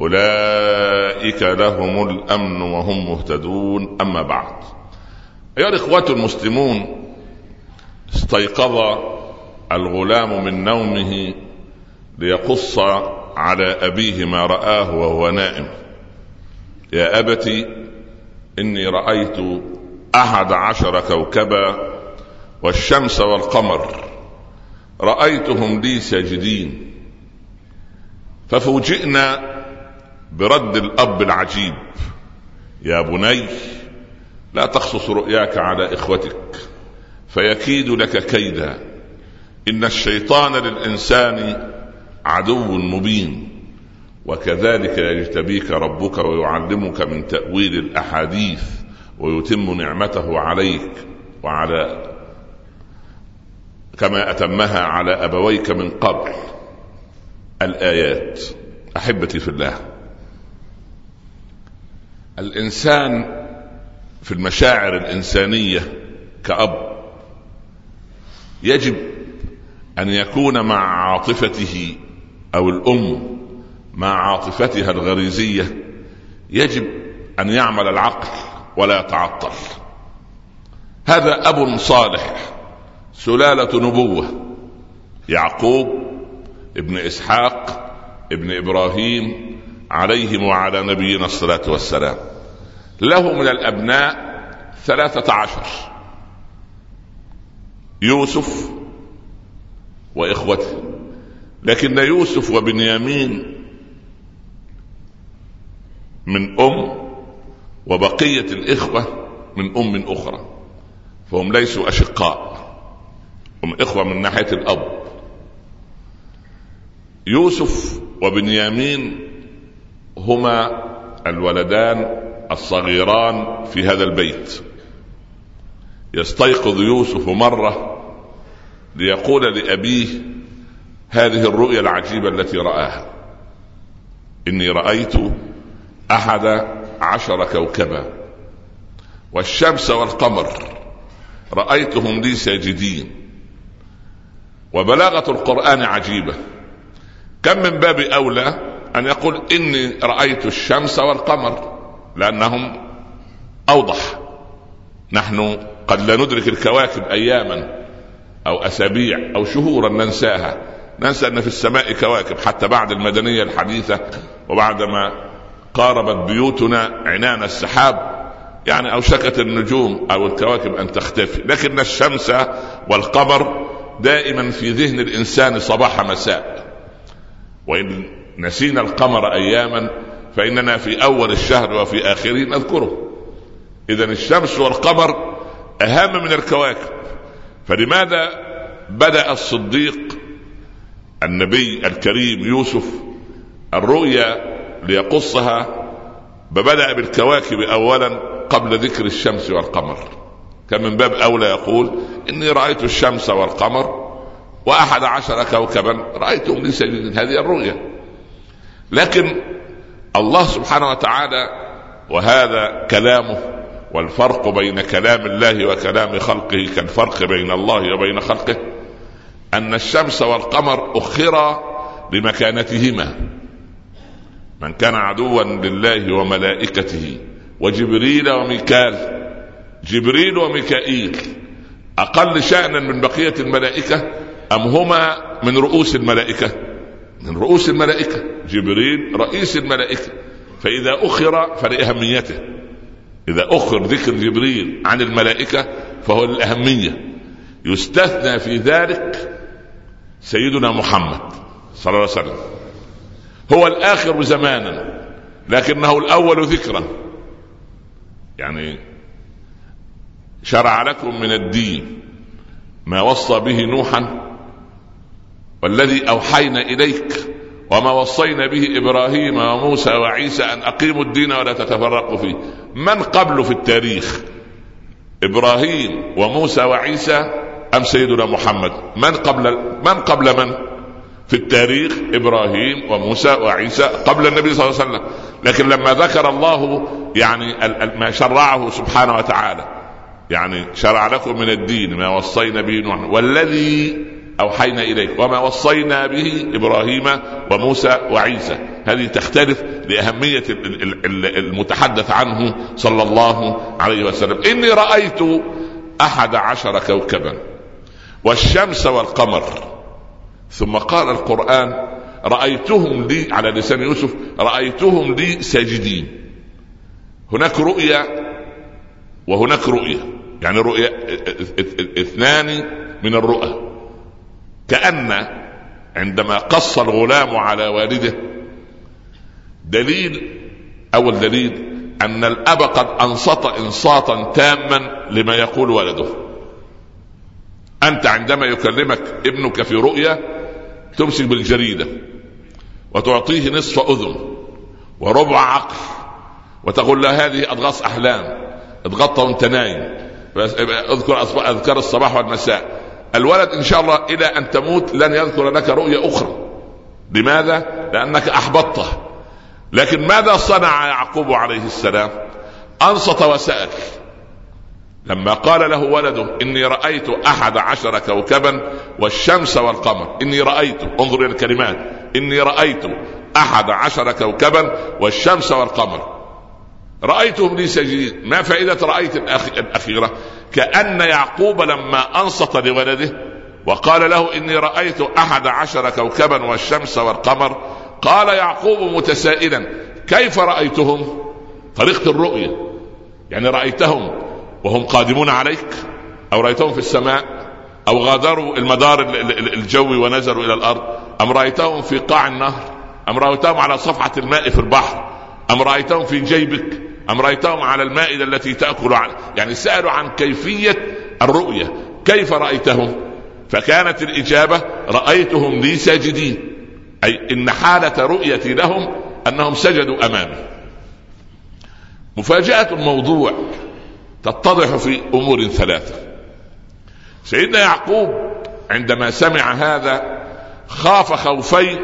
أولئك لهم الأمن وهم مهتدون. أما بعد أيها الإخوة المسلمون استيقظ الغلام من نومه ليقص على أبيه ما رآه وهو نائم. يا ابت إني رأيت أحد عشر كوكبا والشمس والقمر رأيتهم لي ساجدين. ففوجئنا برد الأب العجيب. يا بني لا تقصص رؤياك على إخوتك فيكيد لك كيدا. إن الشيطان للإنسان عدو مبين وكذلك يجتبيك ربك ويعلمك من تأويل الأحاديث ويتم نعمته عليك وعلى كما أتمها على أبويك من قبل. الآيات. أحبتي في الله. الإنسان في المشاعر الإنسانية كأب يجب أن يكون مع عاطفته أو الأم مع عاطفتها الغريزية. يجب أن يعمل العقل ولا يتعطل. هذا أب صالح. سلالة نبوة. يعقوب ابن إسحاق ابن إبراهيم عليهم وعلى نبينا الصلاة والسلام. له من الأبناء ثلاثة عشر. يوسف وإخوته. لكن يوسف وبنيامين من أم وبقية الإخوة من أم أخرى. فهم ليسوا أشقاء. هم إخوة من ناحية الأب. يوسف وبنيامين هما الولدان الصغيران في هذا البيت. يستيقظ يوسف مرة ليقول لأبيه هذه الرؤيا العجيبة التي رآها. إني رأيت أحد عشر كوكبا والشمس والقمر رأيتهم لي ساجدين. وبلاغة القرآن عجيبة. كم من باب أولى أن يقول إني رأيت الشمس والقمر لأنهم أوضح. نحن قد لا ندرك الكواكب أياما أو أسابيع أو شهورا ننساها. ننسى أن في السماء كواكب حتى بعد المدنية الحديثة وبعدما قاربت بيوتنا عنان السحاب. يعني اوشكت النجوم أو الكواكب أن تختفي. لكن الشمس والقمر دائما في ذهن الإنسان صباح مساء. وإن نسينا القمر أياما فإننا في أول الشهر وفي اخره نذكره. اذا الشمس والقمر أهم من الكواكب. فلماذا بدأ الصديق النبي الكريم يوسف الرؤيا ليقصها؟ فبدأ بالكواكب اولا قبل ذكر الشمس والقمر. كان من باب أولى يقول إني رأيت الشمس والقمر وأحد عشر كوكبا رأيتهم لي سجدين هذه الرؤيا. لكن الله سبحانه وتعالى وهذا كلامه والفرق بين كلام الله وكلام خلقه كالفرق بين الله وبين خلقه أن الشمس والقمر أخرا لمكانتهما. من كان عدوا لله وملائكته وجبريل وميكال جبريل وميكائيل أقل شأنا من بقية الملائكة أم هما من رؤوس الملائكة؟ من رؤوس الملائكة. جبريل رئيس الملائكة. فإذا أخر فلأهميته. إذا أخر ذكر جبريل عن الملائكة فهو للأهمية. يستثنى في ذلك سيدنا محمد صلى الله عليه وسلم. هو الآخر زمانا لكنه الأول ذكرا. يعني شرع لكم من الدين ما وصى به نوحا والذي أوحينا إليك وما وصينا به إبراهيم وموسى وعيسى أن أقيموا الدين ولا تتفرقوا فيه. من قبل في التاريخ؟ إبراهيم وموسى وعيسى أم سيدنا محمد؟ من قبل من قبل من؟ في التاريخ إبراهيم وموسى وعيسى قبل النبي صلى الله عليه وسلم. لكن لما ذكر الله يعني ما شرعه سبحانه وتعالى يعني شرع لكم من الدين ما وصينا به نوح والذي أوحينا اليك وما وصينا به إبراهيم وموسى وعيسى. هذه تختلف لأهمية المتحدث عنه صلى الله عليه وسلم. إني رأيت أحد عشر كوكبا والشمس والقمر. ثم قال القرآن رأيتهم لي على لسان يوسف رأيتهم لي ساجدين. هناك رؤيا وهناك رؤيا. يعني رؤيا اثنان من الرؤى. كأن عندما قص الغلام على والده دليل أول دليل أن الأب قد أنصت إنصاتا تاما لما يقول ولده أنت عندما يكلمك ابنك في رؤيا تمسك بالجريدة وتعطيه نصف أذن وربع عقل وتقول له هذه أضغاث أحلام اضغطها وانت نايم أذكر اذكار الصباح والمساء. الولد إن شاء الله إلى أن تموت لن يذكر لك رؤيا أخرى. لماذا؟ لأنك أحبطته. لكن ماذا صنع يعقوب عليه السلام؟ أنصت وسأل. لما قال له ولده إني رأيت أحد عشر كوكبا والشمس والقمر. إني رأيت انظر إلى الكلمات. إني رأيت أحد عشر كوكبا والشمس والقمر. رأيتهم لي ساجدين ما فائدة رأيت الأخيرة؟ كأن يعقوب لما أنصت لولده وقال له إني رأيت أحد عشر كوكبا والشمس والقمر قال يعقوب متسائلا كيف رأيتهم؟ طريقة الرؤية. يعني رأيتهم وهم قادمون عليك؟ أو رأيتهم في السماء؟ أو غادروا المدار الجوي ونزلوا إلى الأرض؟ أم رأيتهم في قاع النهر؟ أم رأيتهم على صفحة الماء في البحر؟ أم رأيتهم في جيبك؟ أم رأيتهم على المائدة التي تأكل عن يعني سألوا عن كيفية الرؤية. كيف رأيتهم؟ فكانت الإجابة رأيتهم لي ساجدين. أي إن حالة رؤيتي لهم أنهم سجدوا أمامي. مفاجأة الموضوع تتضح في أمور ثلاثة. سيدنا يعقوب عندما سمع هذا خاف خوفين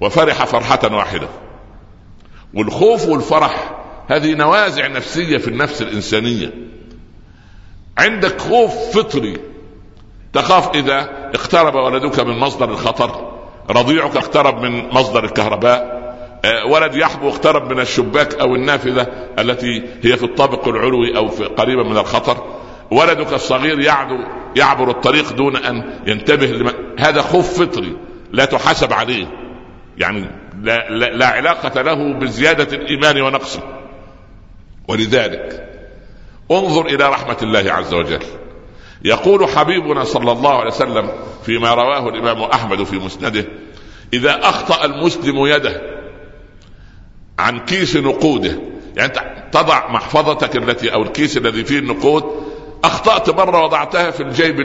وفرح فرحة واحدة. والخوف والفرح هذه نوازع نفسية في النفس الإنسانية. عندك خوف فطري. تخاف إذا اقترب ولدك من مصدر الخطر. رضيعك اقترب من مصدر الكهرباء. آه، ولد يحبو اقترب من الشباك أو النافذة التي هي في الطابق العلوي أو في قريبة من الخطر. ولدك الصغير يعدو يعبر الطريق دون أن ينتبه لما هذا خوف فطري لا تحاسب عليه. يعني لا, لا, لا علاقة له بزيادة الإيمان ونقصه. ولذلك انظر إلى رحمة الله عز وجل. يقول حبيبنا صلى الله عليه وسلم فيما رواه الإمام أحمد في مسنده إذا أخطأ المسلم يده عن كيس نقوده يعني تضع محفظتك التي أو الكيس الذي فيه النقود أخطأت مرة وضعتها في الجيب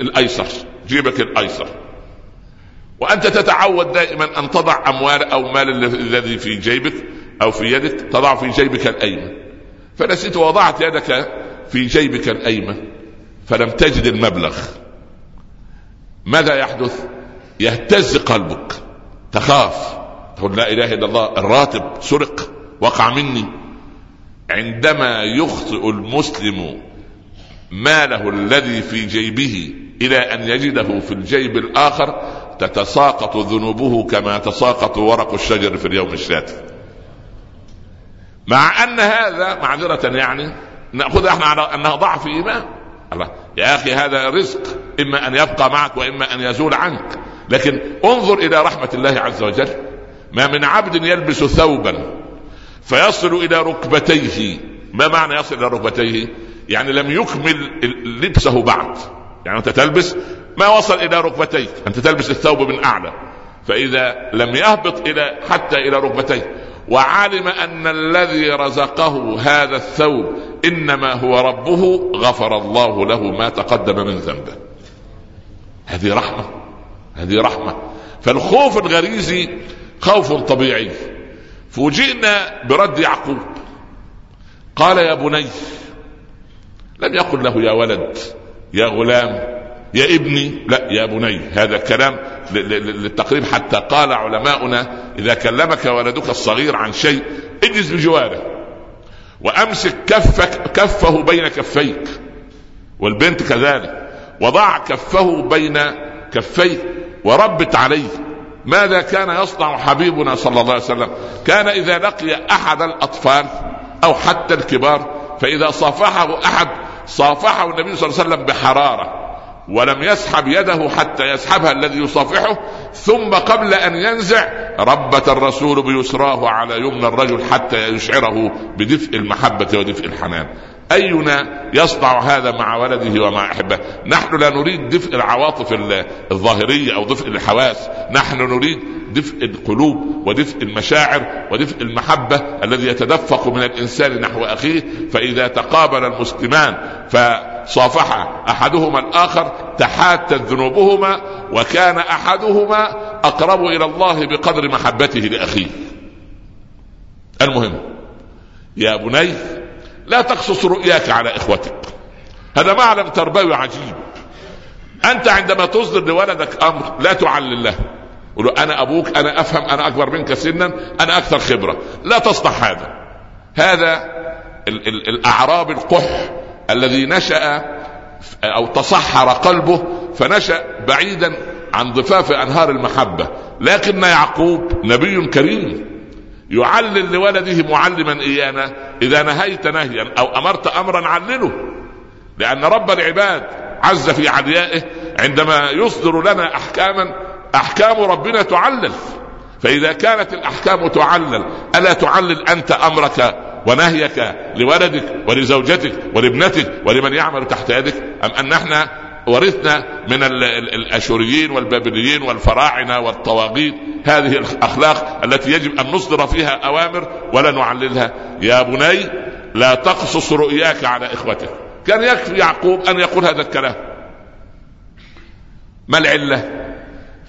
الأيسر جيبك الأيسر. وأنت تتعود دائما أن تضع أموال أو مال الذي في جيبك أو في يدك تضع في جيبك الأيمن. فنسيت وضعت يدك في جيبك الأيمن فلم تجد المبلغ. ماذا يحدث؟ يهتز قلبك. تخاف. تقول لا إله إلا الله الراتب سرق وقع مني. عندما يخطئ المسلم ماله الذي في جيبه إلى أن يجده في الجيب الآخر تتساقط ذنوبه كما تساقط ورق الشجر في اليوم الشاتي. مع أن هذا معذرة يعني ناخذها إحنا على انها ضعف إيمان. الله. يا أخي هذا رزق. إما أن يبقى معك وإما أن يزول عنك. لكن انظر إلى رحمة الله عز وجل. ما من عبد يلبس ثوبا فيصل إلى ركبتيه. ما معنى يصل إلى ركبتيه؟ يعني لم يكمل لبسه بعد. يعني أنت تلبس ما وصل إلى ركبتيك؟ أنت تلبس الثوب من أعلى. فإذا لم يهبط إلى حتى إلى ركبتيه. وعلم أن الذي رزقه هذا الثوب إنما هو ربه غفر الله له ما تقدم من ذنبه. هذه رحمة هذه رحمة. فالخوف الغريزي خوف طبيعي. فوجئنا برد يعقوب. قال يا بني لم يقل له يا ولد يا غلام يا ابني لا يا بني هذا كلام للتقريب حتى قال علماؤنا إذا كلمك ولدك الصغير عن شيء اجلس بجواره وأمسك كفك كفه بين كفيك والبنت كذلك وضع كفه بين كفيك وربت عليه. ماذا كان يصنع حبيبنا صلى الله عليه وسلم؟ كان إذا لقي أحد الأطفال أو حتى الكبار فإذا صافحه أحد صافحه النبي صلى الله عليه وسلم بحرارة. ولم يسحب يده حتى يسحبها الذي يصافحه ثم قبل أن ينزع ربت الرسول بيسراه على يمنى الرجل حتى يشعره بدفء المحبة ودفء الحنان. أينا يصنع هذا مع ولده ومع أحبه؟ نحن لا نريد دفء العواطف الظاهرية أو دفء الحواس. نحن نريد دفء القلوب ودفء المشاعر ودفء المحبة الذي يتدفق من الإنسان نحو أخيه. فإذا تقابل المسلمان فصافح أحدهما الآخر تحاتت ذنوبهما وكان أحدهما أقرب إلى الله بقدر محبته لأخيه. المهم يا بني لا تقصص رؤياك على إخوتك. هذا معلم تربوي عجيب. أنت عندما تصدر لولدك أمر لا تعلل له. قل أنا أبوك أنا أفهم أنا أكبر منك سنا أنا أكثر خبرة. لا تصنع هذا. هذا ال- ال- الأعراب القح الذي نشأ أو تصحر قلبه فنشأ بعيدا عن ضفاف أنهار المحبة. لكن يعقوب نبي كريم يعلل لولده معلما إيانا إذا نهيت نهيا أو أمرت أمرا علله. لأن رب العباد عز في عليائه عندما يصدر لنا أحكاما أحكام ربنا تعلل. فإذا كانت الأحكام تعلل ألا تعلل أنت أمرك ونهيك لولدك ولزوجتك ولابنتك ولمن يعمل تحت يدك أم أن إحنا ورثنا من الأشوريين والبابليين والفراعنة والطواغيت؟ هذه الأخلاق التي يجب أن نصدر فيها أوامر ولا نعللها. يا بني لا تقصص رؤياك على إخوتك. كان يكفي يعقوب أن يقول هذا الكلام. ما العلة؟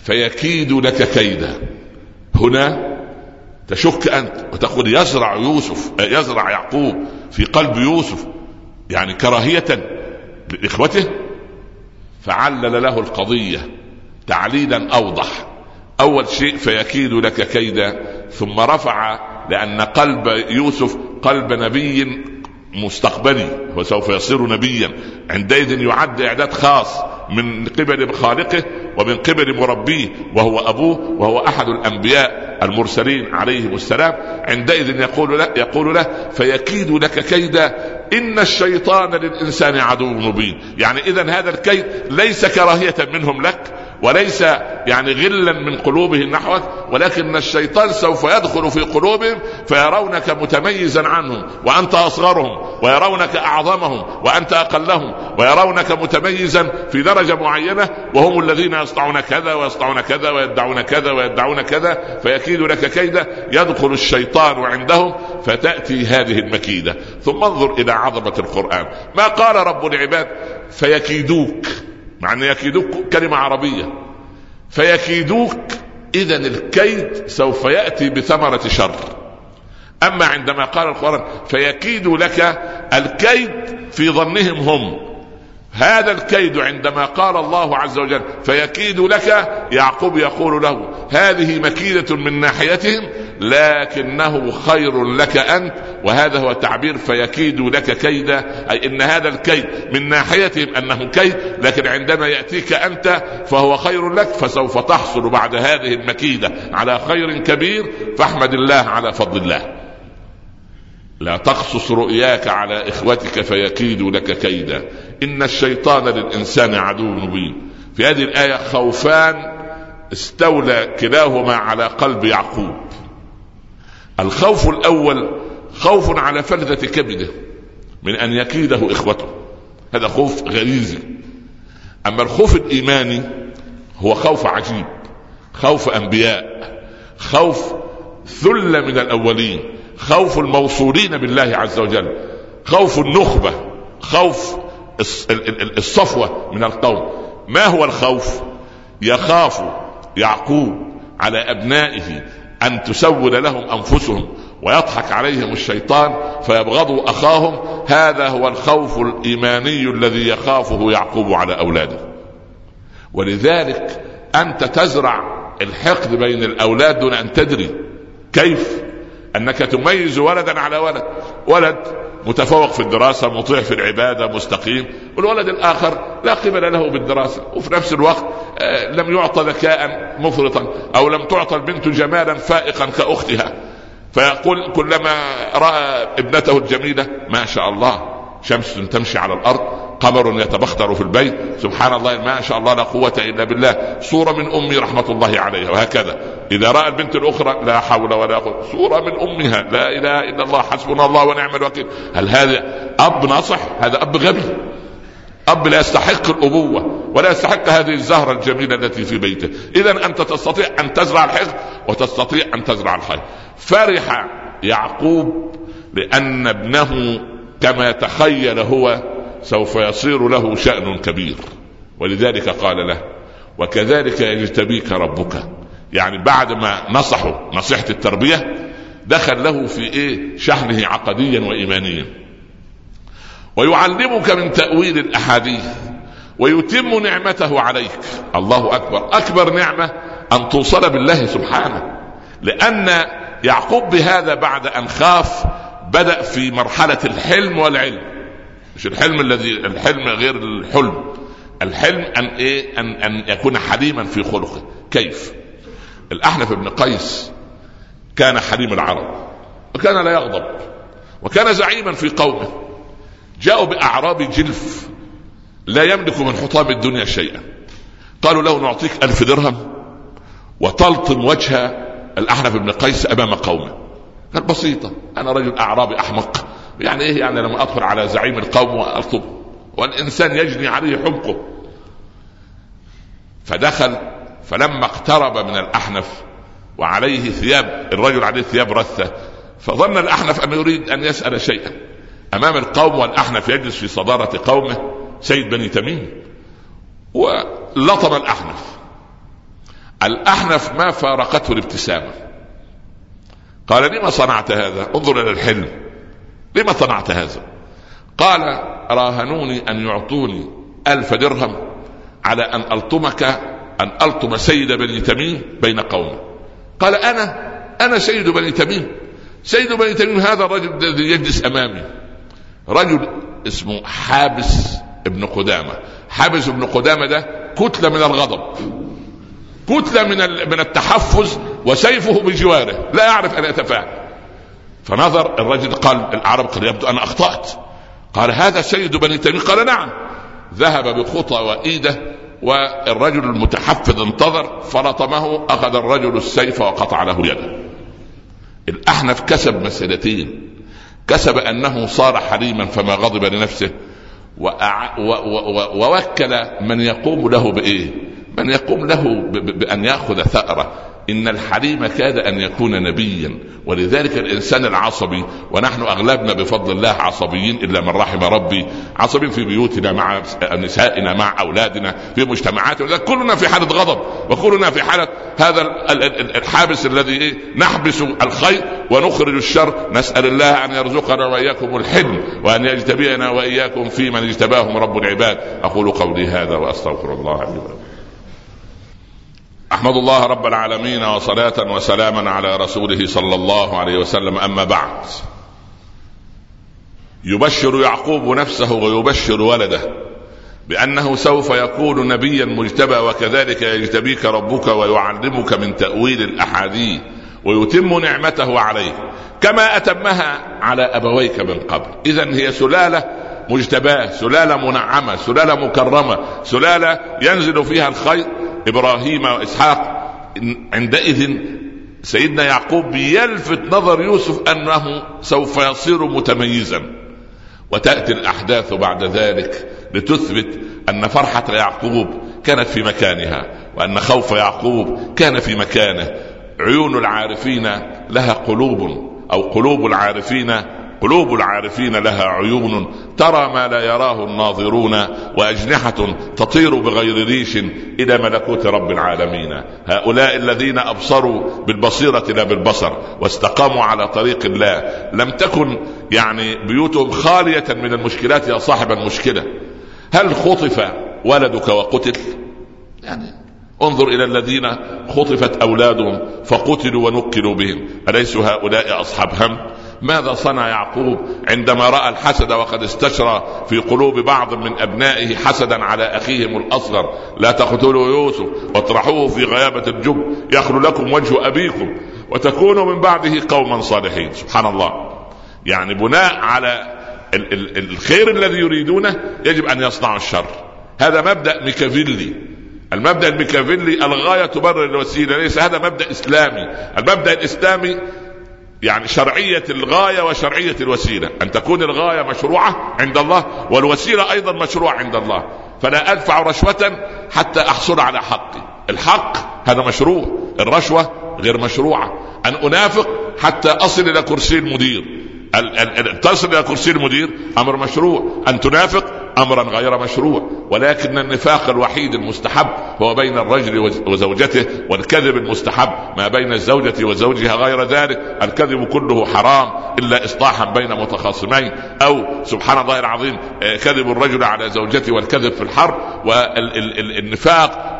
فيكيد لك كيدا. هنا تشك أنت. وتقول يزرع يوسف يزرع يعقوب في قلب يوسف يعني كراهية لإخوته. فعلل له القضية تعليلا أوضح. أول شيء فيكيد لك كيدا ثم رفع لأن قلب يوسف قلب نبي مستقبلي وسوف يصير نبيا. عندئذ يعد إعداد خاص. من قبل خالقه ومن قبل مربيه وهو أبوه وهو أحد الأنبياء المرسلين عليهم السلام. عندئذ يقول له يقول له فيكيد لك كيدا إن الشيطان للإنسان عدو مبين. يعني اذا هذا الكيد ليس كراهية منهم لك وليس يعني غلا من قلوبهم نحوك ولكن الشيطان سوف يدخل في قلوبهم فيرونك متميزا عنهم وأنت أصغرهم ويرونك أعظمهم وأنت أقلهم. ويرونك متميزا في درجة معينة وهم الذين يصنعون كذا ويصنعون كذا ويدعون كذا ويدعون كذا فيكيد لك كيدا يدخل الشيطان عندهم فتأتي هذه المكيدة. ثم انظر إلى عظمة القرآن. ما قال رب العباد؟ فيكيدوك. مع أن يكيدوك كلمة عربية. فيكيدوك اذا الكيد سوف يأتي بثمرة شر. أما عندما قال القرآن فيكيد لك الكيد في ظنهم هم. هذا الكيد عندما قال الله عز وجل فيكيد لك؟ يعقوب يقول له هذه مكيدة من ناحيتهم لكنه خير لك أنت وهذا هو تعبير فيكيد لك كيدا أي إن هذا الكيد من ناحيتهم أنه كيد لكن عندما يأتيك أنت فهو خير لك فسوف تحصل بعد هذه المكيدة على خير كبير فاحمد الله على فضل الله. لا تقصص رؤياك على إخوتك فيكيدوا لك كيدا. إن الشيطان للإنسان عدو مبين. في هذه الآية خوفان استولى كلاهما على قلب يعقوب. الخوف الأول خوف على فلذة كبده من أن يكيده إخوته. هذا خوف غريزي. أما الخوف الإيماني هو خوف عجيب خوف أنبياء خوف ثلة من الأولين. خوف الموصولين بالله عز وجل خوف النخبة خوف الصفوة من القوم. ما هو الخوف؟ يخاف يعقوب على أبنائه أن تسول لهم أنفسهم ويضحك عليهم الشيطان فيبغضوا أخاهم. هذا هو الخوف الإيماني الذي يخافه يعقوب على أولاده. ولذلك أنت تزرع الحقد بين الأولاد دون أن تدري كيف أنك تميز ولدا على ولد. ولد متفوق في الدراسة مطيع في العبادة مستقيم. والولد الآخر لا قبل له بالدراسة. وفي نفس الوقت آه، لم يعطى ذكاء مفرطا أو لم تعطى البنت جمالا فائقا كأختها. فيقول كلما رأى ابنته الجميلة ما شاء الله شمس تمشي على الأرض. قمر يتبختر في البيت. سبحان الله ما شاء الله لا قوة إلا بالله. صورة من أمي رحمة الله عليها وهكذا. إذا رأى البنت الأخرى لا حول ولا قوة. صورة من أمها لا إله إلا الله حسبنا الله ونعم الوكيل. هل هذا أب ناصح؟ هذا أب غبي. أب لا يستحق الأبوة ولا يستحق هذه الزهرة الجميلة التي في بيته. إذا أنت تستطيع أن تزرع الحقد وتستطيع أن تزرع الخير. فرح يعقوب لأن ابنه كما تخيل هو سوف يصير له شأن كبير. ولذلك قال له وكذلك يجتبيك ربك. يعني بعد ما نصحه نصيحة التربية دخل له في إيه؟ شحنه عقديا وايمانيا. ويعلمك من تأويل الأحاديث ويتم نعمته عليك. الله أكبر. أكبر نعمة أن توصل بالله سبحانه. لأن يعقوب بهذا بعد أن خاف بدأ في مرحلة الحلم والعلم. مش الحلم الذي الحلم غير الحلم. الحلم أن إيه؟ ان أن يكون حليما في خلقه. كيف؟ الأحنف بن قيس كان حليم العرب وكان لا يغضب وكان زعيما في قومه. جاءوا بأعراب جلف لا يملك من حطام الدنيا شيئا. قالوا له نعطيك ألف درهم وتلطم وجه الأحنف بن قيس أمام قومه. قال بسيطة أنا رجل أعرابي أحمق. يعني إيه؟ يعني لما أدخل على زعيم القوم وأطلب والإنسان يجني عليه حمقه فدخل فلما اقترب من الأحنف وعليه ثياب الرجل عليه ثياب رثة فظن الأحنف أنه يريد أن يسأل شيئا. أمام القوم والأحنف يجلس في صدارة قومه سيد بني تميم. ولطم الأحنف. الأحنف ما فارقته الابتسامة. قال لما صنعت هذا؟ انظر إلى الحلم. لما صنعت هذا؟ قال راهنوني أن يعطوني ألف درهم على أن ألطمك أن ألطم سيد بني تميم بين قومه. قال أنا أنا سيد بني تميم. سيد بني تميم هذا الرجل الذي يجلس أمامي. رجل اسمه حابس ابن قدامة. حابس ابن قدامة ده كتلة من الغضب. كتلة من من التحفز وسيفه بجواره. لا يعرف أن يتفاعل. فنظر الرجل قال العرب قال يبدو أنا أخطأت. قال هذا سيد بني تميم؟ قال نعم. ذهب بخطى وإيده والرجل المتحفظ انتظر فلطمه أخذ الرجل السيف وقطع له يده. الأحنف كسب مسألتين كسب أنه صار حليما فما غضب لنفسه. ووكل من يقوم له بإيه؟ من يقوم له. بأن يأخذ ثأره. إن الحليم كاد أن يكون نبيا. ولذلك الإنسان العصبي ونحن أغلبنا بفضل الله عصبيين إلا من رحم ربي. عصبيين في بيوتنا مع نسائنا مع أولادنا في مجتمعاتنا. كلنا في حالة غضب وكلنا في حالة هذا الحابس الذي إيه؟ نحبس الخير ونخرج الشر. نسأل الله أن يرزقنا وإياكم الحلم وأن يجتبينا وإياكم في من اجتباهم رب العباد. أقول قولي هذا وأستغفر الله لي ولكم. أحمد الله رب العالمين وصلاة وسلاما على رسوله صلى الله عليه وسلم. أما بعد يبشر يعقوب نفسه ويبشر ولده بأنه سوف يكون نبيا مجتبى وكذلك يجتبيك ربك ويعلمك من تأويل الأحاديث ويتم نعمته عليك كما أتمها على أبويك من قبل. اذا هي سلالة مجتباة سلالة منعمة سلالة مكرمة سلالة ينزل فيها الخير. إبراهيم وإسحاق عندئذ سيدنا يعقوب يلفت نظر يوسف أنه سوف يصير متميزا. وتأتي الأحداث بعد ذلك لتثبت أن فرحة يعقوب كانت في مكانها وأن خوف يعقوب كان في مكانه. عيون العارفين لها قلوب أو قلوب العارفين قلوب العارفين لها عيون ترى ما لا يراه الناظرون وأجنحة تطير بغير ريش إلى ملكوت رب العالمين. هؤلاء الذين أبصروا بالبصيرة لا بالبصر واستقاموا على طريق الله. لم تكن يعني بيوتهم خالية من المشكلات يا صاحب المشكلة. هل خطف ولدك وقتل؟ يعني انظر إلى الذين خطفت أولادهم فقتلوا ونكلوا بهم. أليسوا هؤلاء أصحاب هم؟ ماذا صنع يعقوب عندما رأى الحسد وقد استشرى في قلوب بعض من أبنائه حسدا على أخيهم الأصغر؟ لا تقتلوا يوسف واطرحوه في غيابة الجب يخلو لكم وجه أبيكم وتكونوا من بعده قوما صالحين. سبحان الله. يعني بناء على ال- ال- الخير الذي يريدونه يجب أن يصنعوا الشر. هذا مبدأ ميكافيلي. المبدأ الميكافيلي الغاية تبرر الوسيلة ليس هذا مبدأ إسلامي. المبدأ الإسلامي يعني شرعية الغاية وشرعية الوسيلة. أن تكون الغاية مشروعة عند الله والوسيلة أيضا مشروعة عند الله. فلا أدفع رشوة حتى أحصل على حقي. الحق هذا مشروع. الرشوة غير مشروعة. أن أنافق حتى أصل إلى كرسي المدير. تصل إلى كرسي المدير أمر مشروع. أن تنافق امرا غير مشروع ولكن النفاق الوحيد المستحب هو بين الرجل وزوجته والكذب المستحب ما بين الزوجة وزوجها غير ذلك. الكذب كله حرام إلا اصلاحا بين متخاصمين أو سبحان الله العظيم آه، كذب الرجل على زوجته والكذب في الحرب والنفاق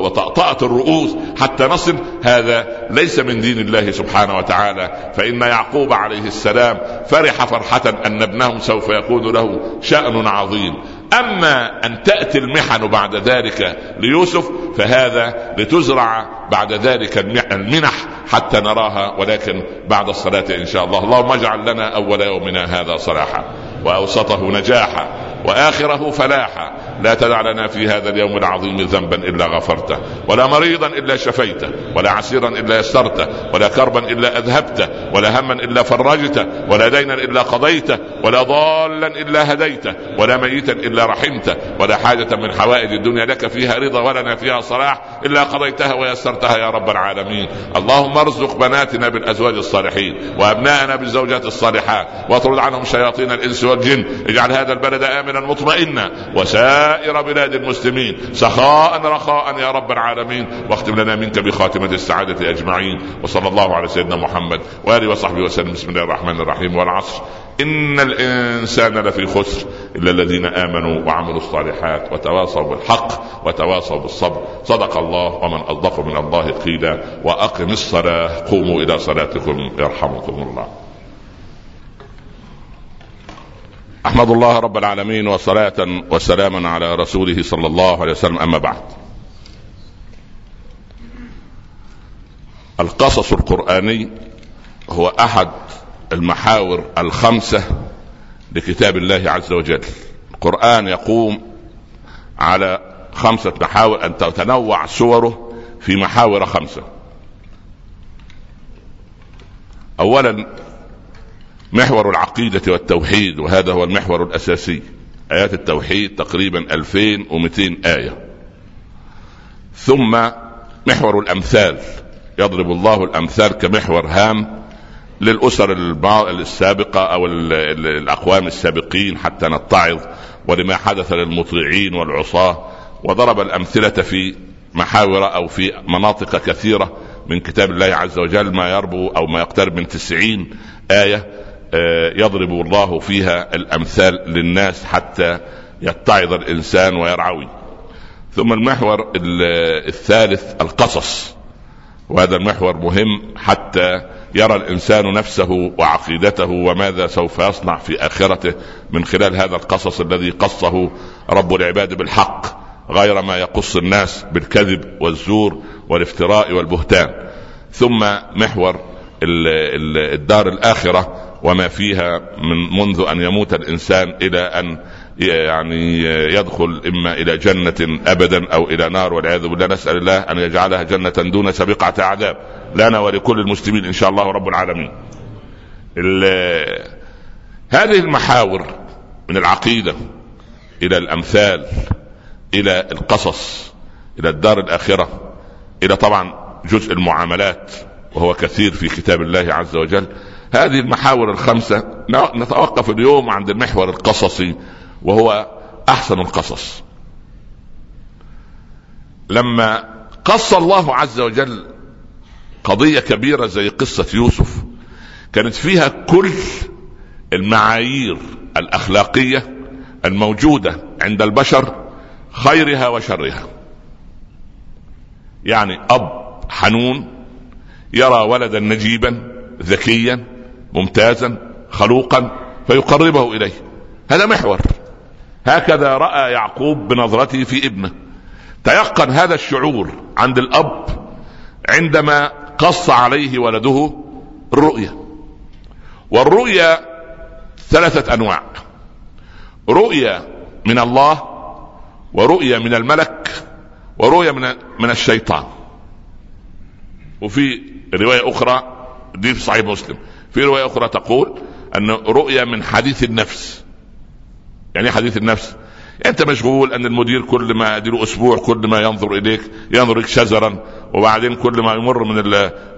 وطأطأة الرؤوس حتى نصل هذا ليس من دين الله سبحانه وتعالى. فإن يعقوب عليه السلام فرح فرحة أن ابنه سوف يكون له شأن عظيم. أما أن تأتي المحن بعد ذلك ليوسف فهذا لتزرع بعد ذلك المنح حتى نراها ولكن بعد الصلاة إن شاء الله. اللهم اجعل لنا أول يومنا هذا صلاحا وأوسطه نجاحا وآخره فلاحا. لا تدع لنا في هذا اليوم العظيم ذنبا إلا غفرته ولا مريضا إلا شفيته ولا عسيرا إلا يسرته ولا كربا إلا أذهبته ولا هما إلا فرجته ولا دينا إلا قضيته ولا ضالا إلا هديته ولا ميتا إلا رحمته ولا حاجة من حوائج الدنيا لك فيها رضا ولنا فيها صلاح إلا قضيتها ويسرتها يا رب العالمين. اللهم ارزق بناتنا بالأزواج الصالحين وابنائنا بالزوجات الصالحات واطرد عنهم شياطين الإنس والجن اجعل هذا البلد آمنا مطمئنا وسائر بلاد المسلمين سخاء رخاء يا رب العالمين. واختم لنا منك بخاتمة السعادة أجمعين وصلى الله على سيدنا محمد وآله وصحبه وسلم. بسم الله الرحمن الرحيم والعصر. إن الإنسان لفي خسر إلا الذين آمنوا وعملوا الصالحات وتواصوا بالحق وتواصوا بالصبر صدق الله ومن أصدق من الله قيلا وأقم الصلاة قوموا إلى صلاتكم يرحمكم الله أحمد الله رب العالمين وصلاة وسلاما على رسوله صلى الله عليه وسلم أما بعد. القصص القرآني هو أحد المحاور الخمسة لكتاب الله عز وجل. القرآن يقوم على خمسة محاور أن تتنوع سوره في محاور خمسة. اولا محور العقيدة والتوحيد وهذا هو المحور الأساسي آيات التوحيد تقريبا 2200 آية ثم محور الأمثال يضرب الله الأمثال كمحور هام للأسر السابقة أو الأقوام السابقين حتى نتعظ ولما حدث للمطيعين والعصاة وضرب الأمثلة في محاور أو في مناطق كثيرة من كتاب الله عز وجل ما يربو أو ما يقترب من تسعين آية آه، يضرب الله فيها الأمثال للناس حتى يتعظ الإنسان ويرعوي. ثم المحور الثالث القصص وهذا المحور مهم حتى يرى الإنسان نفسه وعقيدته وماذا سوف يصنع في آخرته من خلال هذا القصص الذي قصه رب العباد بالحق غير ما يقص الناس بالكذب والزور والافتراء والبهتان. ثم محور الدار الآخرة وما فيها من منذ أن يموت الإنسان إلى أن يعني يدخل إما إلى جنة أبدا أو إلى نار والعياذ بالله نسأل الله أن يجعلها جنة دون سابقه عذاب لنا ولكل المسلمين إن شاء الله رب العالمين. هذه المحاور من العقيدة إلى الأمثال إلى القصص إلى الدار الآخرة إلى طبعا جزء المعاملات وهو كثير في كتاب الله عز وجل هذه المحاور الخمسة نتوقف اليوم عند المحور القصصي وهو أحسن القصص. لما قص الله عز وجل قضية كبيرة زي قصة يوسف كانت فيها كل المعايير الأخلاقية الموجودة عند البشر خيرها وشرها. يعني أب حنون يرى ولدا نجيبا ذكيا ممتازا خلوقا فيقربه إليه. هذا محور. هكذا رأى يعقوب بنظرته في ابنه. تيقن هذا الشعور عند الأب عندما قص عليه ولده الرؤيا والرؤيا ثلاثة أنواع. رؤيا من الله ورؤيا من الملك ورؤيا من من الشيطان. وفي رواية أخرى دي في صحيح مسلم. في رواية أخرى تقول أن رؤيا من حديث النفس. يعني حديث النفس. أنت مشغول أن المدير كل ما اديله أسبوع كل ما ينظر إليك ينظر إليك شزرا وبعدين كل ما يمر من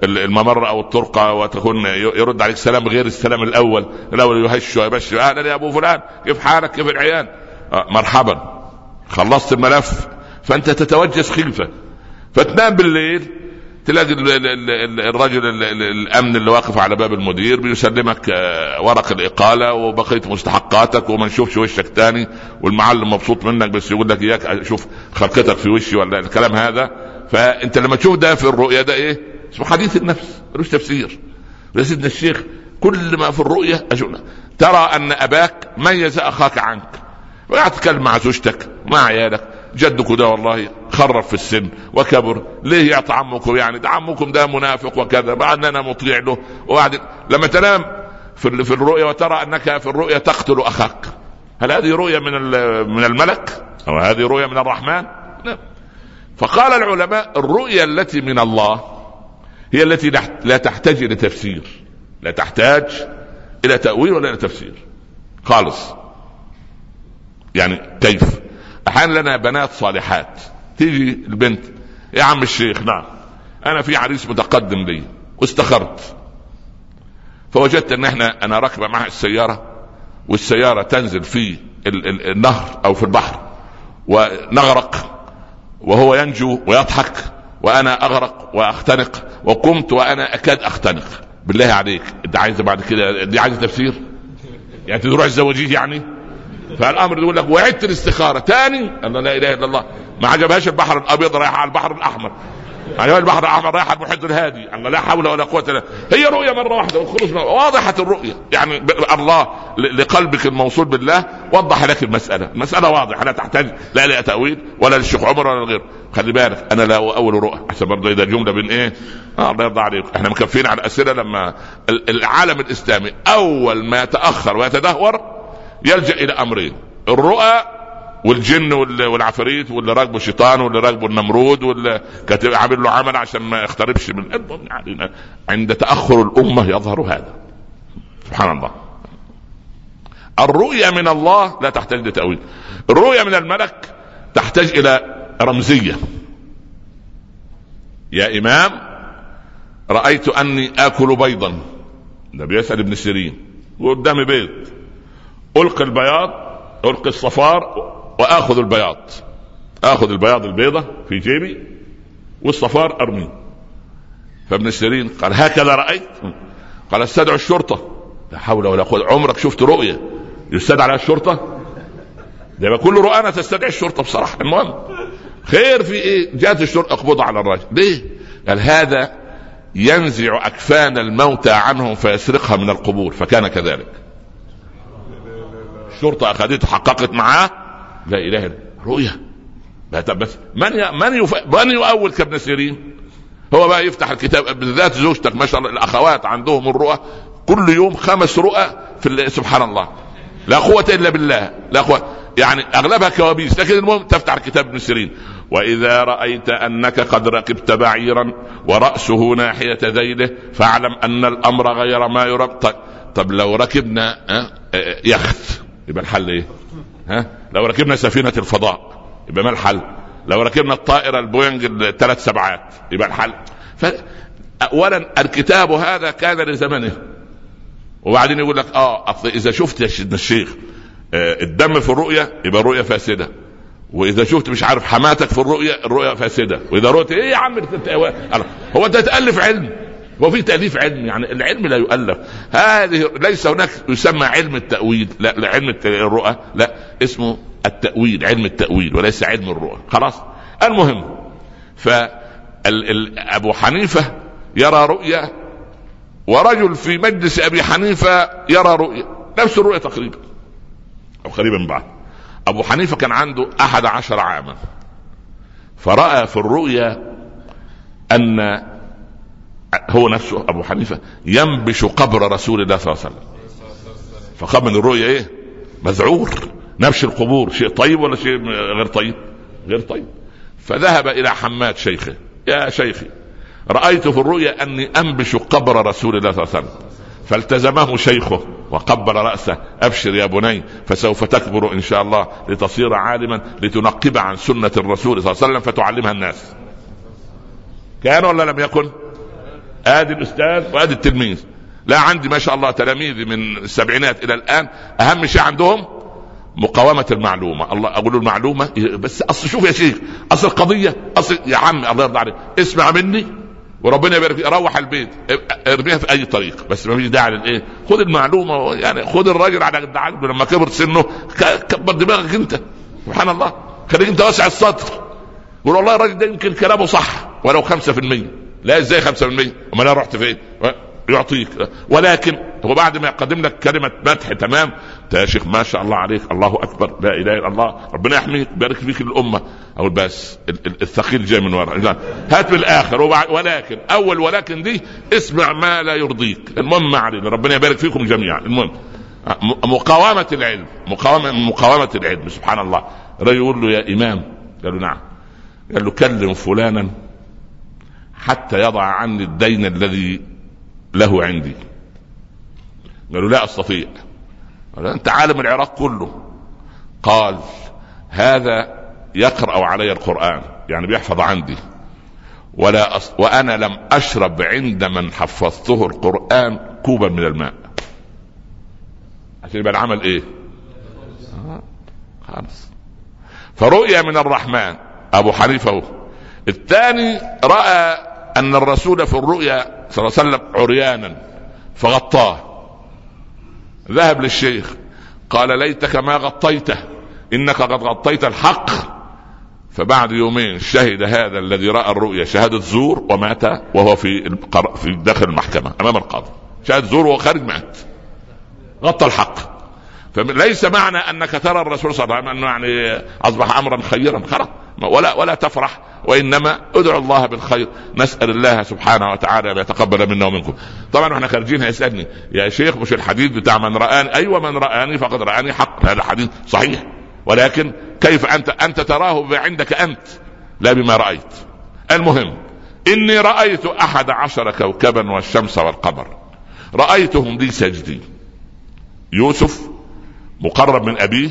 الممر أو الطرقة وتكون يرد عليك سلام غير السلام الأول الأول يهش ويبش أهلا يا أبو فلان كيف حالك؟ كيف العيال آه مرحبا. خلصت الملف فأنت تتوجس خلفة. فتنام بالليل تلاقي الرجل الأمن اللي واقف على باب المدير بيسلمك آه، ورق الإقالة وبقية مستحقاتك وما نشوفش وشك تاني والمعلم مبسوط منك بس يقول لك إياك أشوف خلقتك في وشي ولا الكلام هذا فأنت لما تشوف ده في الرؤيا ده إيه؟ اسمه حديث النفس ملوش تفسير يا سيدنا الشيخ كل ما في الرؤيا أجونا. ترى أن أباك ميز أخاك عنك وقاعد تتكلم مع زوجتك مع عيالك جدكم ده والله خرف في السن وكبر. ليه يعطي عمكم؟ يعني ده عمكم ده منافق وكذا. أنا مطيع له. وبعد لما تنام في في الرؤيا وترى أنك في الرؤيا تقتل أخاك. هل هذه رؤيا من من الملك؟ أو هذه رؤيا من الرحمن؟ لا. فقال العلماء الرؤيا التي من الله هي التي لا تحتاج إلى تفسير. لا تحتاج إلى تأويل ولا إلى تفسير. خالص. يعني كيف؟ أحيانا لنا بنات صالحات. تيجي البنت يا عم الشيخ نعم. أنا في عريس متقدم لي واستخرت. فوجدت إن إحنا أنا راكبة معها السيارة والسيارة تنزل في النهر أو في البحر ونغرق وهو ينجو ويضحك وأنا أغرق وأختنق وقمت وأنا أكاد أختنق. بالله عليك أنت عايز بعد كده دي عايزة تفسير؟ يعني تروح الزواجيه يعني؟ فالأمر يقول لك وعدت الاستخارة. تاني أنا لا إله إلا الله. ما عجبهاش البحر الأبيض رايح على البحر الأحمر. يعني البحر الأحمر رايح على المحيط الهادي. أنا لا حول ولا قوة إلا هي رؤية مرة واحدة وخلص واضحة الرؤية. يعني الله لقلبك الموصول بالله وضح لك المسألة. المساله واضحة. لا تحتاج لا إلى تأويل ولا للشيخ عمر ولا لغيره. خلي بالك أنا لا أول رؤى. عشان برضه إذا جمله بين إيه؟ آه الله يرضى عليك. إحنا مكفين على الاسئله لما العالم الإسلامي أول ما يتأخر ويتدهور يلجأ إلى أمرين. الرؤى والجن والعفاريت واللي راكبه الشيطان واللي راكبه النمرود واللي كاتب عامل له عمل عشان ما يختربش من يعني عند تأخر الأمة يظهر هذا. سبحان الله. الرؤيا من الله لا تحتاج لتأويل. الرؤيا من الملك تحتاج إلى رمزية. يا إمام رأيت أني آكل بيضا. ده بيسأل ابن سيرين. وقدامي بيض ألقي البياض ألقي الصفار وآخذ البياض. آخذ البياض البيضة في جيبي والصفار أرميه. فابن سيرين قال هكذا رأيت؟ قال استدعوا الشرطة. لا حول ولا قوة عمرك شفت رؤية يستدعى على الشرطة؟ ده كل رؤانا تستدعي الشرطة بصراحة. المهم خير في إيه؟ جاءت الشرطة اقبض على الرجل ليه؟ قال هذا ينزع أكفان الموتى عنهم فيسرقها من القبور. فكان كذلك. الشرطه أخذته حققت معاه؟ لا إله إلا رؤيه بس من من يف... من يؤول كابن سيرين؟ هو بقى يفتح الكتاب بالذات زوجتك ما شاء الله الأخوات عندهم الرؤى. كل يوم خمس رؤى في سبحان الله. لا قوة إلا بالله. لا قوة. يعني أغلبها كوابيس لكن المهم تفتح كتاب ابن سيرين. وإذا رأيت أنك قد ركبت بعيرا ورأسه ناحية ذيله فاعلم أن الأمر غير ما يرى طيب طب لو ركبنا يخت. يبقى الحل إيه؟ ها؟ لو ركبنا سفينة الفضاء يبقى ما الحل؟ لو ركبنا الطائرة البوينج الثلاث سبعات يبقى الحل. ف... اولا الكتاب هذا كان لزمنه. وبعدين يقول لك آه أصل إذا شفت يا الشيخ آه الدم في الرؤية يبقى الرؤية فاسدة. وإذا شفت مش عارف حماتك في الرؤية الرؤية فاسدة. وإذا رؤيت إيه يا عم هو أنت تألف علم. هو في تأليف علم يعني العلم لا يؤلف. هذه ليس هناك يسمى علم التأويل لا علم الرؤى لا اسمه التأويل علم التأويل وليس علم الرؤى. خلاص؟ المهم ف أبو حنيفة يرى رؤيا ورجل في مجلس أبي حنيفة يرى رؤيا. نفس الرؤيا تقريبا أو قريبا من بعض أبو حنيفة كان عنده أحد عشر عاما. فرأى في الرؤيا أن هو نفسه أبو حنيفة ينبش قبر رسول الله صلى الله عليه وسلم. فقام من الرؤيا إيه؟ مذعور. نبش القبور. شيء طيب ولا شيء غير طيب؟ غير طيب. فذهب إلى حماد شيخه. يا شيخي رأيت في الرؤيا أني أنبش قبر رسول الله صلى الله عليه وسلم. فالتزمه شيخه وقبل رأسه. أبشر يا بني فسوف تكبر إن شاء الله لتصير عالما لتنقب عن سنة الرسول صلى الله عليه وسلم فتعلمها الناس. كان ولا لم يكن؟ ادي الأستاذ وادي التلميذ. لا عندي ما شاء الله تلاميذي من السبعينات إلى الآن. أهم شيء عندهم مقاومة المعلومة. الله أقول له المعلومة بس أصل شوف يا شيخ أصل القضية أصل يا عم الله يرضى عليك اسمع مني وربنا يبارك روح البيت ارميها في أي طريق. بس ما فيش داعي للإيه؟ خد المعلومة يعني خد الراجل على قد عقله لما كبر سنه كبر دماغك أنت. سبحان الله. خليك أنت واسع الصدر قول والله الراجل ده يمكن كلامه صح ولو 5% لا إزاي 5% امال أنا رحت فين؟ يعطيك. ولكن هو بعد ما يقدم لك كلمة مدح تمام؟ يا شيخ ما شاء الله عليك. الله أكبر. لا إله إلا الله. ربنا يحميك بارك فيك الأمة. أقول بس الثقيل جاي من ورا. هات بالاخر ولكن أول ولكن دي اسمع ما لا يرضيك. المهم ما علينا. ربنا يبارك فيكم جميعا. المهم مقاومة العلم. مقاومة مقاومة العلم. سبحان الله. رجل يقول له يا إمام. قال له نعم. قال له كلم فلانا حتى يضع عني الدين الذي له عندي. قالوا لا أستطيع. قال أنت عالم العراق كله. قال هذا يقرأ علي القرآن يعني بيحفظ عندي. ولا أص... وأنا لم أشرب عند من حفظته القرآن كوبا من الماء. عشان يبقى العمل إيه؟ آه. خالص فرؤيا من الرحمن أبو حنيفة الثاني رأى أن الرسول في الرؤيا صلى الله عليه وسلم عريانا فغطاه. ذهب للشيخ قال ليتك ما غطيته إنك قد غطيت الحق. فبعد يومين شهد هذا الذي رأى الرؤيا شهادة زور ومات وهو في في داخل المحكمة أمام القاضي. شهادة زور وهو خارج مات. غطى الحق. فليس معنى أنك ترى الرسول صلى الله عليه وسلم انه يعني أصبح امرا خيرا خلاص ولا ولا تفرح وإنما ادعو الله بالخير نسأل الله سبحانه وتعالى أن يتقبل منا ومنكم. طبعا إحنا خارجين هيسألني يا شيخ مش الحديث بتاع من رآني؟ أيوه من رآني فقد رآني حق. هذا حديث صحيح. ولكن كيف أنت؟ أنت تراه عندك أنت لا بما رأيت. المهم إني رأيت أحد عشر كوكبا والشمس والقمر. رأيتهم لي ساجدين يوسف مقرب من أبيه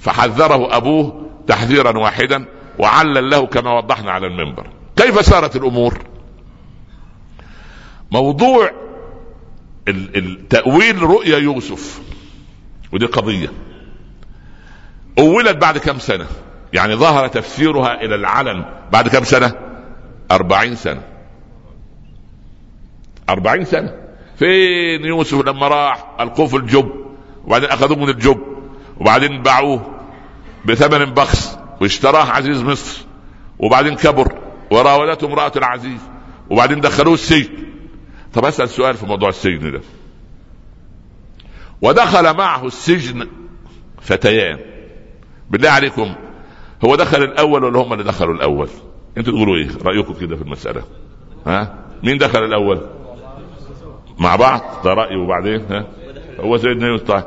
فحذره أبوه تحذيرا واحدا وعلل له كما وضحنا على المنبر. كيف سارت الأمور؟ موضوع التأويل رؤيا يوسف. ودي قضية. أولت بعد كم سنة؟ يعني ظهر تفسيرها إلى العلن بعد كم سنة؟ أربعين سنة. أربعين سنة. فين يوسف لما راح؟ ألقوه في الجب. وبعدين أخذوه من الجب. وبعدين باعوه بثمن بخس. واشتراه عزيز مصر وبعدين كبر وراودته امرأة العزيز وبعدين دخلوه السجن. طب أسأل سؤال في موضوع السجن ده. ودخل معه السجن فتيان. بالله عليكم هو دخل الأول ولا هم اللي دخلوا الأول؟ أنتوا تقولوا إيه؟ رأيكم كده في المسألة. ها؟ مين دخل الأول؟ مع بعض؟ ده رايي وبعدين؟ ها؟ هو سيدنا يوسف.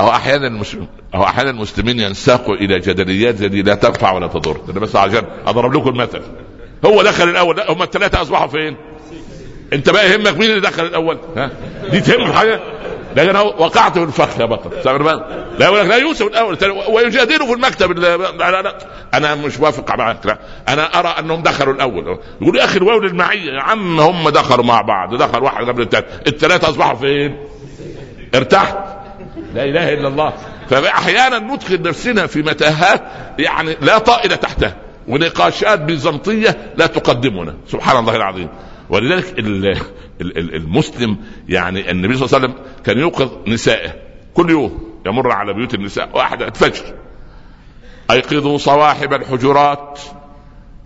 أو أحيانا المسلمين أو أحيانا المسلمين ينساقوا إلى جدليات دي لا تنفع ولا تضر. أنا بس عشان أضرب لكم المثل هو دخل الأول هم الثلاثة أصبحوا فين؟ أنت بقى يهمك مين اللي دخل الأول؟ ها؟ دي تهم حاجة؟ لكن وقعت في الفخ يا بطل. لا يقول لك لا يوسف الأول ويجادله في المكتب لا لا لا. أنا مش موافق معك لا. أنا أرى أنهم دخلوا الأول. يقول يا أخي الواو للمعيه يا عم هم دخلوا مع بعض دخل واحد قبل الثاني الثلاثة أصبحوا فين؟ ارتحت؟ لا إله إلا الله. فأحيانا ندخل نفسنا في متاهات يعني لا طائل تحتها ونقاشات بيزنطية لا تقدمنا سبحان الله العظيم. ولذلك المسلم يعني النبي صلى الله عليه وسلم كان يوقظ نسائه كل يوم يمر على بيوت النساء واحدة الفجر أيقظوا صواحب الحجرات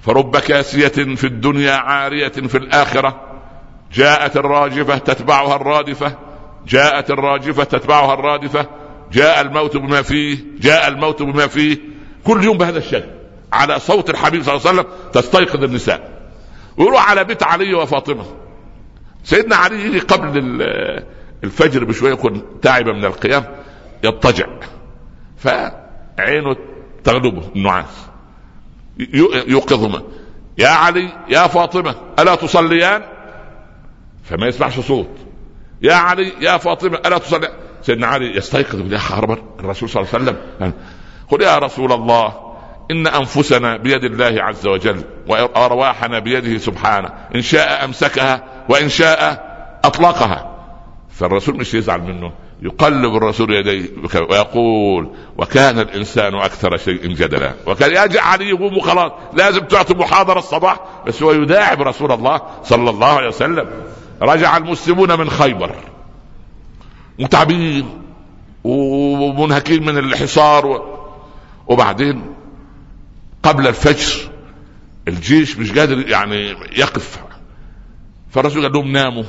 فرب كاسية في الدنيا عارية في الآخرة. جاءت الراجفة تتبعها الرادفة جاءت الراجفة تتبعها الرادفة. جاء الموت بما فيه جاء الموت بما فيه. كل يوم بهذا الشكل على صوت الحبيب صلى الله عليه وسلم تستيقظ النساء. ويروح على بيت علي وفاطمة. سيدنا علي يجي قبل الفجر بشوية يكون تعب من القيام يضطجع. فعينه تغلبه النعاس. يوقظهما. يا علي يا فاطمة ألا تصليان؟ فما يسمعش صوت. يا علي يا فاطمة ألا تصلي سيدنا علي يستيقظ يا خربر الرسول صلى الله عليه وسلم. قل يا رسول الله إن أنفسنا بيد الله عز وجل وأرواحنا بيده سبحانه إن شاء أمسكها وإن شاء أطلقها. فالرسول مش يزعل منه يقلب الرسول يديه ويقول وكان الإنسان أكثر شيء جدلا. وكان يرجع علي يقوم وخلاص لازم تعطي محاضرة الصباح بس هو يداعب رسول الله صلى الله عليه وسلم. رجع المسلمون من خيبر. متعبين ومنهكين من الحصار وبعدين قبل الفجر الجيش مش قادر يعني يقف. فالرسول قال لهم ناموا.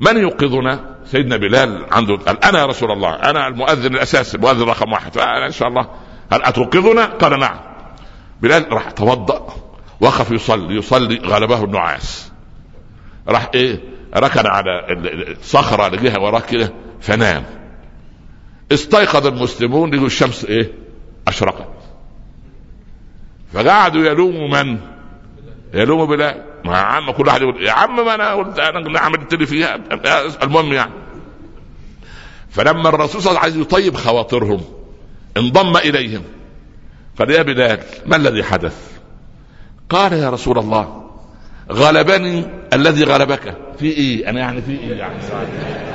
من يوقظنا؟ سيدنا بلال عنده قال أنا يا رسول الله أنا المؤذن الاساسي المؤذن رقم واحد. فانا إن شاء الله. هل أتوقظنا؟ قال نعم. بلال راح توضأ وقف يصلي يصلي غلبه النعاس راح إيه؟ ركن على الصخرة لقيها وراه كده. فنام. استيقظ المسلمون لقوا الشمس إيه؟ أشرقت. فقعدوا يلوموا من؟ يلوموا بلال ما عم كل واحد يقول يا عم ما أنا قلت أنا عملت لي فيها. المهم يعني. فلما الرسول صلى الله عليه وسلم عايز يطيب خواطرهم. انضم إليهم. قال يا بلال ما الذي حدث؟ قال يا رسول الله غلبني الذي غلبك. في إيه؟ أنا يعني في إيه يعني؟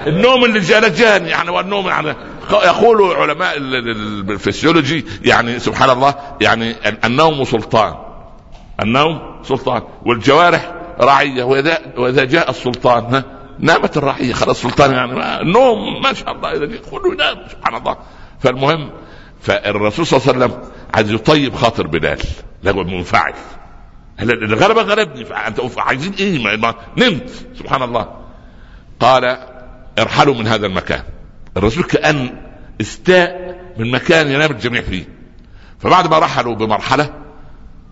النوم اللي جاني يعني والنوم يعني يقول علماء الفسيولوجي يعني سبحان الله يعني النوم سلطان. النوم سلطان. والجوارح رعيه واذا وإذا جاء السلطان ها نامت الرعية خلاص السلطان يعني النوم ما شاء الله إذا كله ينام سبحان الله. فالمهم فالرسول صلى الله عليه وسلم عايز يطيب خاطر بلال له منفعل. الغلبه غلبني عايزين إيه؟ ما نمت سبحان الله. قال ارحلوا من هذا المكان. الرسول كأن استاء من مكان ينام الجميع فيه. فبعد ما رحلوا بمرحلة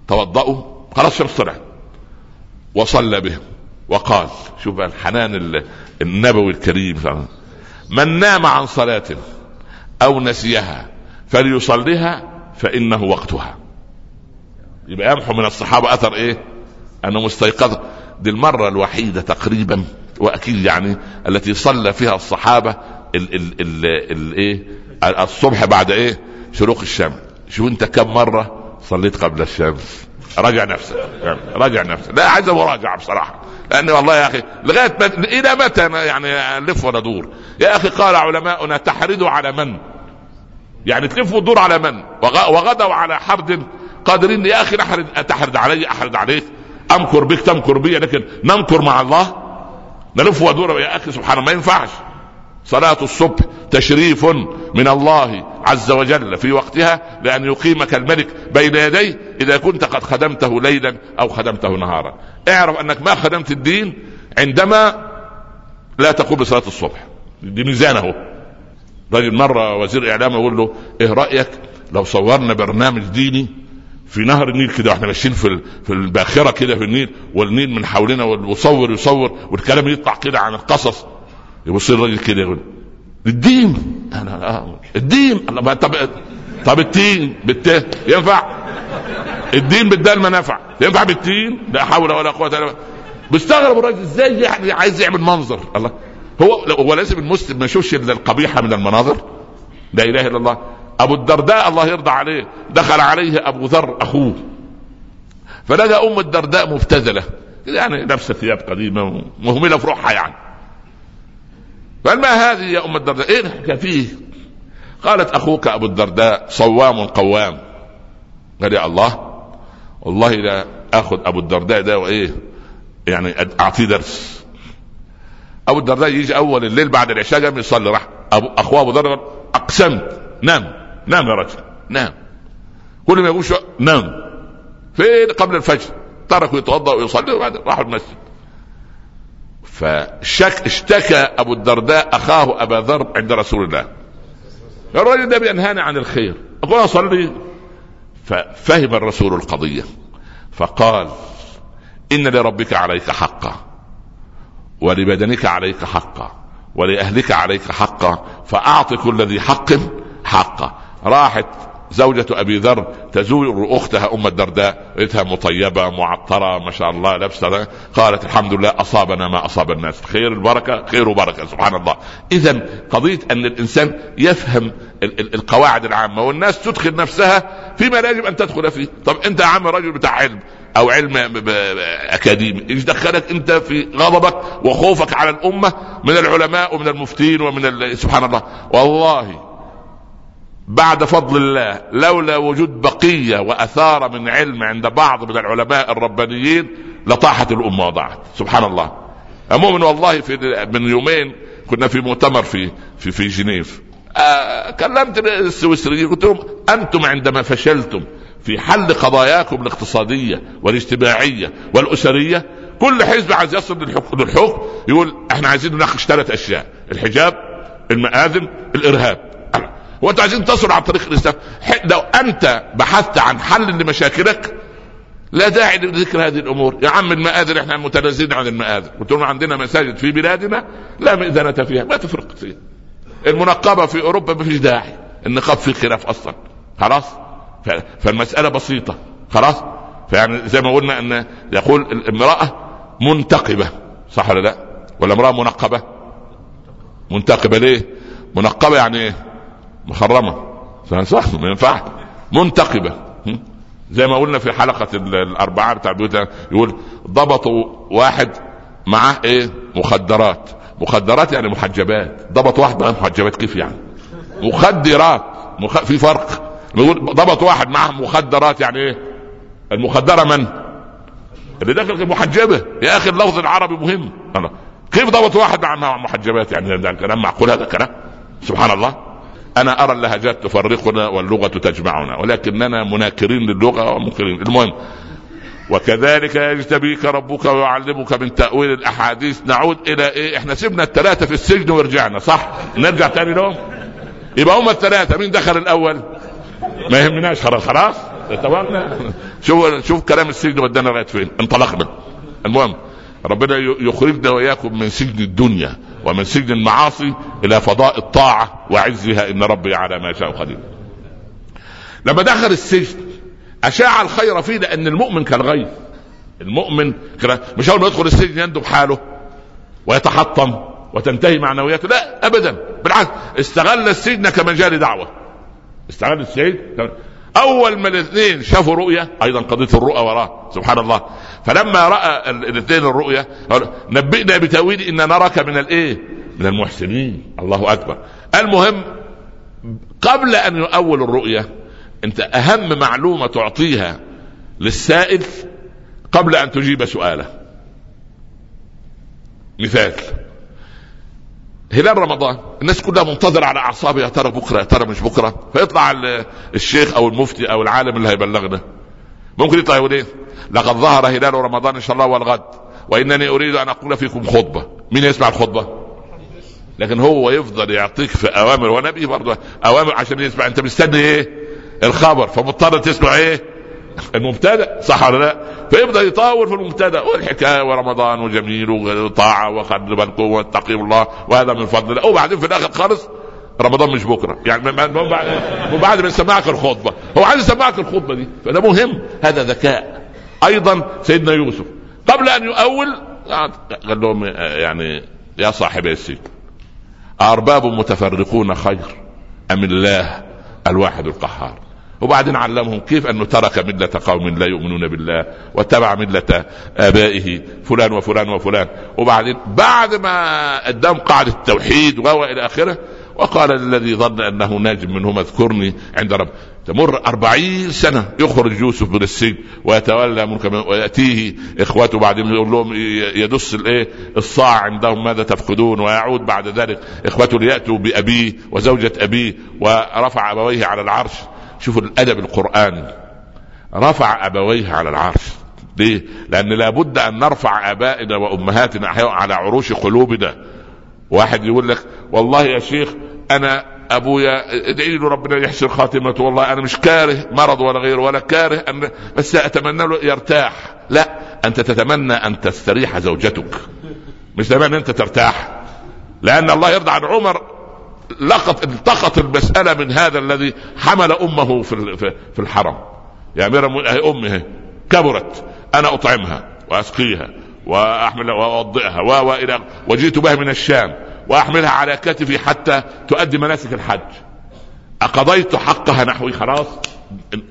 توضأوا خلاص الشمس طلعت. وصلى بهم. وقال شوف الحنان النبوي الكريم من نام عن صلاة أو نسيها فليصليها فإنه وقتها. يبقى يمحو من الصحابة أثر إيه؟ أنه مستيقظ. دي المرة الوحيدة تقريبا وأكيد يعني التي صلى فيها الصحابة ال ال ال ال إيه؟ الصبح بعد إيه؟ شروق الشمس شوف أنت كم مرة صليت قبل الشمس. راجع نفسك. يعني راجع نفسك. لا عايز مراجعه بصراحة. لأن والله يا أخي لغاية مت... إلى متى يعني نلف وندور يا أخي قال علماؤنا تحردوا على من؟ يعني تلف وتدور على من؟ وغدوا على حرد قادرين يا أخي نحرد تحرد علي أحرد عليك. أمكر بك تمكر بي لكن نمكر مع الله. نلف ودور يا أخي سبحان ما ينفعش. صلاة الصبح تشريف من الله عز وجل في وقتها لأن يقيمك الملك بين يديه إذا كنت قد خدمته ليلا أو خدمته نهارا. اعرف أنك ما خدمت الدين عندما لا تقوم بصلاة الصبح. دي ميزانه رجل مرة وزير إعلام يقول له إيه رأيك لو صورنا برنامج ديني في نهر النيل كده وإحنا ماشيين في في الباخرة كده في النيل والنيل من حولنا ويصور يصور والكلام يطلع كده عن القصص. يبص الراجل كده يقول الدين. أنا. الدين. الله طب طب التين بالت ينفع؟ الدين بالدال ما نفع. ينفع بالتين؟ لا حول ولا قوة إلا بالله. بيستغرب الراجل إزاي يعني عايز يعمل منظر. الله. هو هو لازم المسلم ما يشوفش إلا القبيحة من المناظر. لا إله إلا الله. أبو الدرداء الله يرضى عليه دخل عليه أبو ذر أخوه. فلقى أم الدرداء مبتذلة. يعني لابسه ثياب قديمة مهملة في روحها يعني. قال ما هذه يا أم الدرداء؟ إيه الحكاية فيه قالت أخوك أبو الدرداء صوام قوام. قال يا الله والله لا آخذ أبو الدرداء ده وإيه يعني أعطيه درس. أبو الدرداء يجي أول الليل بعد العشاء قام يصلي راح ابو أخوه أبو ذر أقسمت نام. نام يا رجل. نام كل ما يقول نام فين قبل الفجر؟ تركوا يتوضأ ويصلي وبعدين راحوا المسجد. فشك اشتكى أبو الدرداء أخاه أبا ذر عند رسول الله. الرجل ده بينهاني عن الخير. أقول اصلي ففهم الرسول القضية. فقال إن لربك عليك حقا ولبدنك عليك حقا ولأهلك عليك حقا فأعط كل ذي حق حقه. راحت زوجة أبي ذر تزور أختها أم الدرداء لقيتها مطيبة معطرة ما شاء الله لابسة قالت الحمد لله أصابنا ما أصاب الناس. خير البركة خير وبركة سبحان الله. إذا قضية أن الإنسان يفهم القواعد العامة والناس تدخل نفسها فيما لا يجب أن تدخل فيه. طب أنت يا عم رجل بتاع علم أو علم أكاديمي إيش دخلك أنت في غضبك وخوفك على الأمة من العلماء ومن المفتين ومن سبحان الله. والله بعد فضل الله لولا وجود بقية وأثار من علم عند بعض من العلماء الربانيين لطاحت الأمة وضاعت. سبحان الله. عموما والله في من يومين كنا في مؤتمر في في في جنيف. آه كلمت السويسريين قلت لهم أنتم عندما فشلتم في حل قضاياكم الاقتصادية والاجتماعية والأسرية كل حزب عايز يصل للحكم يقول إحنا عايزين نناقش ثلاث أشياء الحجاب المآذن الإرهاب. وانتوا عايزين تصلوا عن طريق الإسلام. لو أنت بحثت عن حل لمشاكلك لا داعي لذكر هذه الأمور. يا عم المآذن إحنا متنازلين عن المآذن. قلت لهم عندنا مساجد في بلادنا لا مئذنة فيها ما تفرق فيها. المنقبة في أوروبا ما فيش داعي. النقاب فيه خلاف أصلا. خلاص؟ فالمسألة بسيطة. خلاص؟ فيعني زي ما قلنا أن يقول الامرأة منتقبة. صح ولا لا؟ ولا امرأة منقبة؟ منتقبة ليه؟ منقبة يعني إيه محرمه صح ما ينفعش منتقبة. زي ما قلنا في حلقة الاربعاء بتاع البيوت يقول ضبطوا واحد معاه إيه؟ مخدرات. مخدرات يعني محجبات. ضبط واحد معاه محجبات كيف يعني؟ مخدرات. مخ... في فرق. يقول ضبط واحد معاه مخدرات يعني إيه؟ المخدرة من؟ اللي داخل محجبة. يا أخي اللفظ العربي مهم. أنا. كيف ضبط واحد مع محجبات يعني؟ ده كلام معقول هذا كلام. سبحان الله. أنا أرى اللهجات تفرقنا واللغة تجمعنا ولكننا مناكرين للغة ومنكرين. المهم وكذلك يجتبيك ربك ويعلمك من تأويل الأحاديث. نعود إلى إيه؟ إحنا سيبنا الثلاثه في السجن ورجعنا صح؟ نرجع تاني لهم؟ يبقى هم الثلاثه مين دخل الأول؟ ما يهمناش خلاص خلاص؟ اتفقنا شوف شوف كلام السجن ودانا لغاية فين انطلقنا. المهم ربنا يخرجنا وإياكم من سجن الدنيا. ومن سجن المعاصي إلى فضاء الطاعة وعزها إن ربي على ما يشاء قدير. لما دخل السجن أشاع الخير فيه لأن المؤمن كالغيث. المؤمن مش أول ما يدخل السجن يندب حاله ويتحطم وتنتهي معنوياته لا ابدا بالعكس استغل السجن كمجال دعوة استغل السجن أول ما الاثنين شافوا رؤية أيضا قضية الرؤى وراه سبحان الله. فلما رأى الاثنين الرؤية نبئنا بتأويل إن نراك من الايه من المحسنين. الله أكبر. المهم قبل أن يؤول الرؤية أنت أهم معلومة تعطيها للسائل قبل أن تجيب سؤاله. مثال. هلال رمضان الناس كلها منتظرة على أعصابها يا ترى بكرة يا ترى مش بكرة؟ فيطلع الشيخ أو المفتي أو العالم اللي هيبلغنا. ممكن يطلع يقول إيه؟ لقد ظهر هلال رمضان إن شاء الله والغد وإنني أريد أن أقول فيكم خطبة. مين يسمع الخطبة؟ لكن هو يفضل يعطيك في أوامر ونبي برضه أوامر عشان يسمع. أنت مستني إيه؟ الخبر فمضطر تسمع إيه؟ المبتدأ صح ولا لا؟ فيبدأ يطاول في المبتدأ. والحكاية ورمضان وجميل وطاعة وخلوا بالكم واتقوا الله وهذا من فضل الله. وبعدين في الآخر خالص رمضان مش بكرة. يعني وبعد ما يسمعك الخطبة. هو عايز يسمعك الخطبة دي. فده مهم. هذا ذكاء. أيضا سيدنا يوسف قبل أن يؤول قال لهم يعني يا صاحبي السجن أرباب متفرقون خير أم الله الواحد القهار؟ وبعدين علمهم كيف أنه ترك ملة قوم لا يؤمنون بالله واتبع ملة آبائه فلان وفلان وفلان. وبعدين بعد ما ادام قاعدة التوحيد والى آخره وقال الذي ظن أنه ناج منهما اذكرني عند رب. تمر أربعين سنة يخرج يوسف من السجن ويتولى ملك ويأتيه إخوته بعدين يقول لهم يدس الإيه؟ الصاع عندهم ماذا تفقدون؟ ويعود بعد ذلك إخوته ليأتوا بأبيه وزوجة أبيه ورفع أبويه على العرش. شوفوا الأدب القرآني. رفع أبويه على العرش. ليه؟ لأن لابد أن نرفع آبائنا وأمهاتنا على عروش قلوبنا. واحد يقول لك والله يا شيخ أنا أبويا ادعي له ربنا يحسن خاتمته. والله أنا مش كاره مرض ولا غيره ولا كاره أن بس أتمنى له يرتاح. لا أنت تتمنى أن تستريح زوجتك. مش تتمنى أنت ترتاح. لأن الله يرضى عن عمر لقط التقط المسألة من هذا الذي حمل أمه في في الحرم. يا أمير المؤمنين أمه كبرت. أنا أطعمها وأسقيها وأحمل وأوضئها وإلى وجئت بها من الشام وأحملها على كتفي حتى تؤدي مناسك الحج. أقضيت حقها نحوي خلاص؟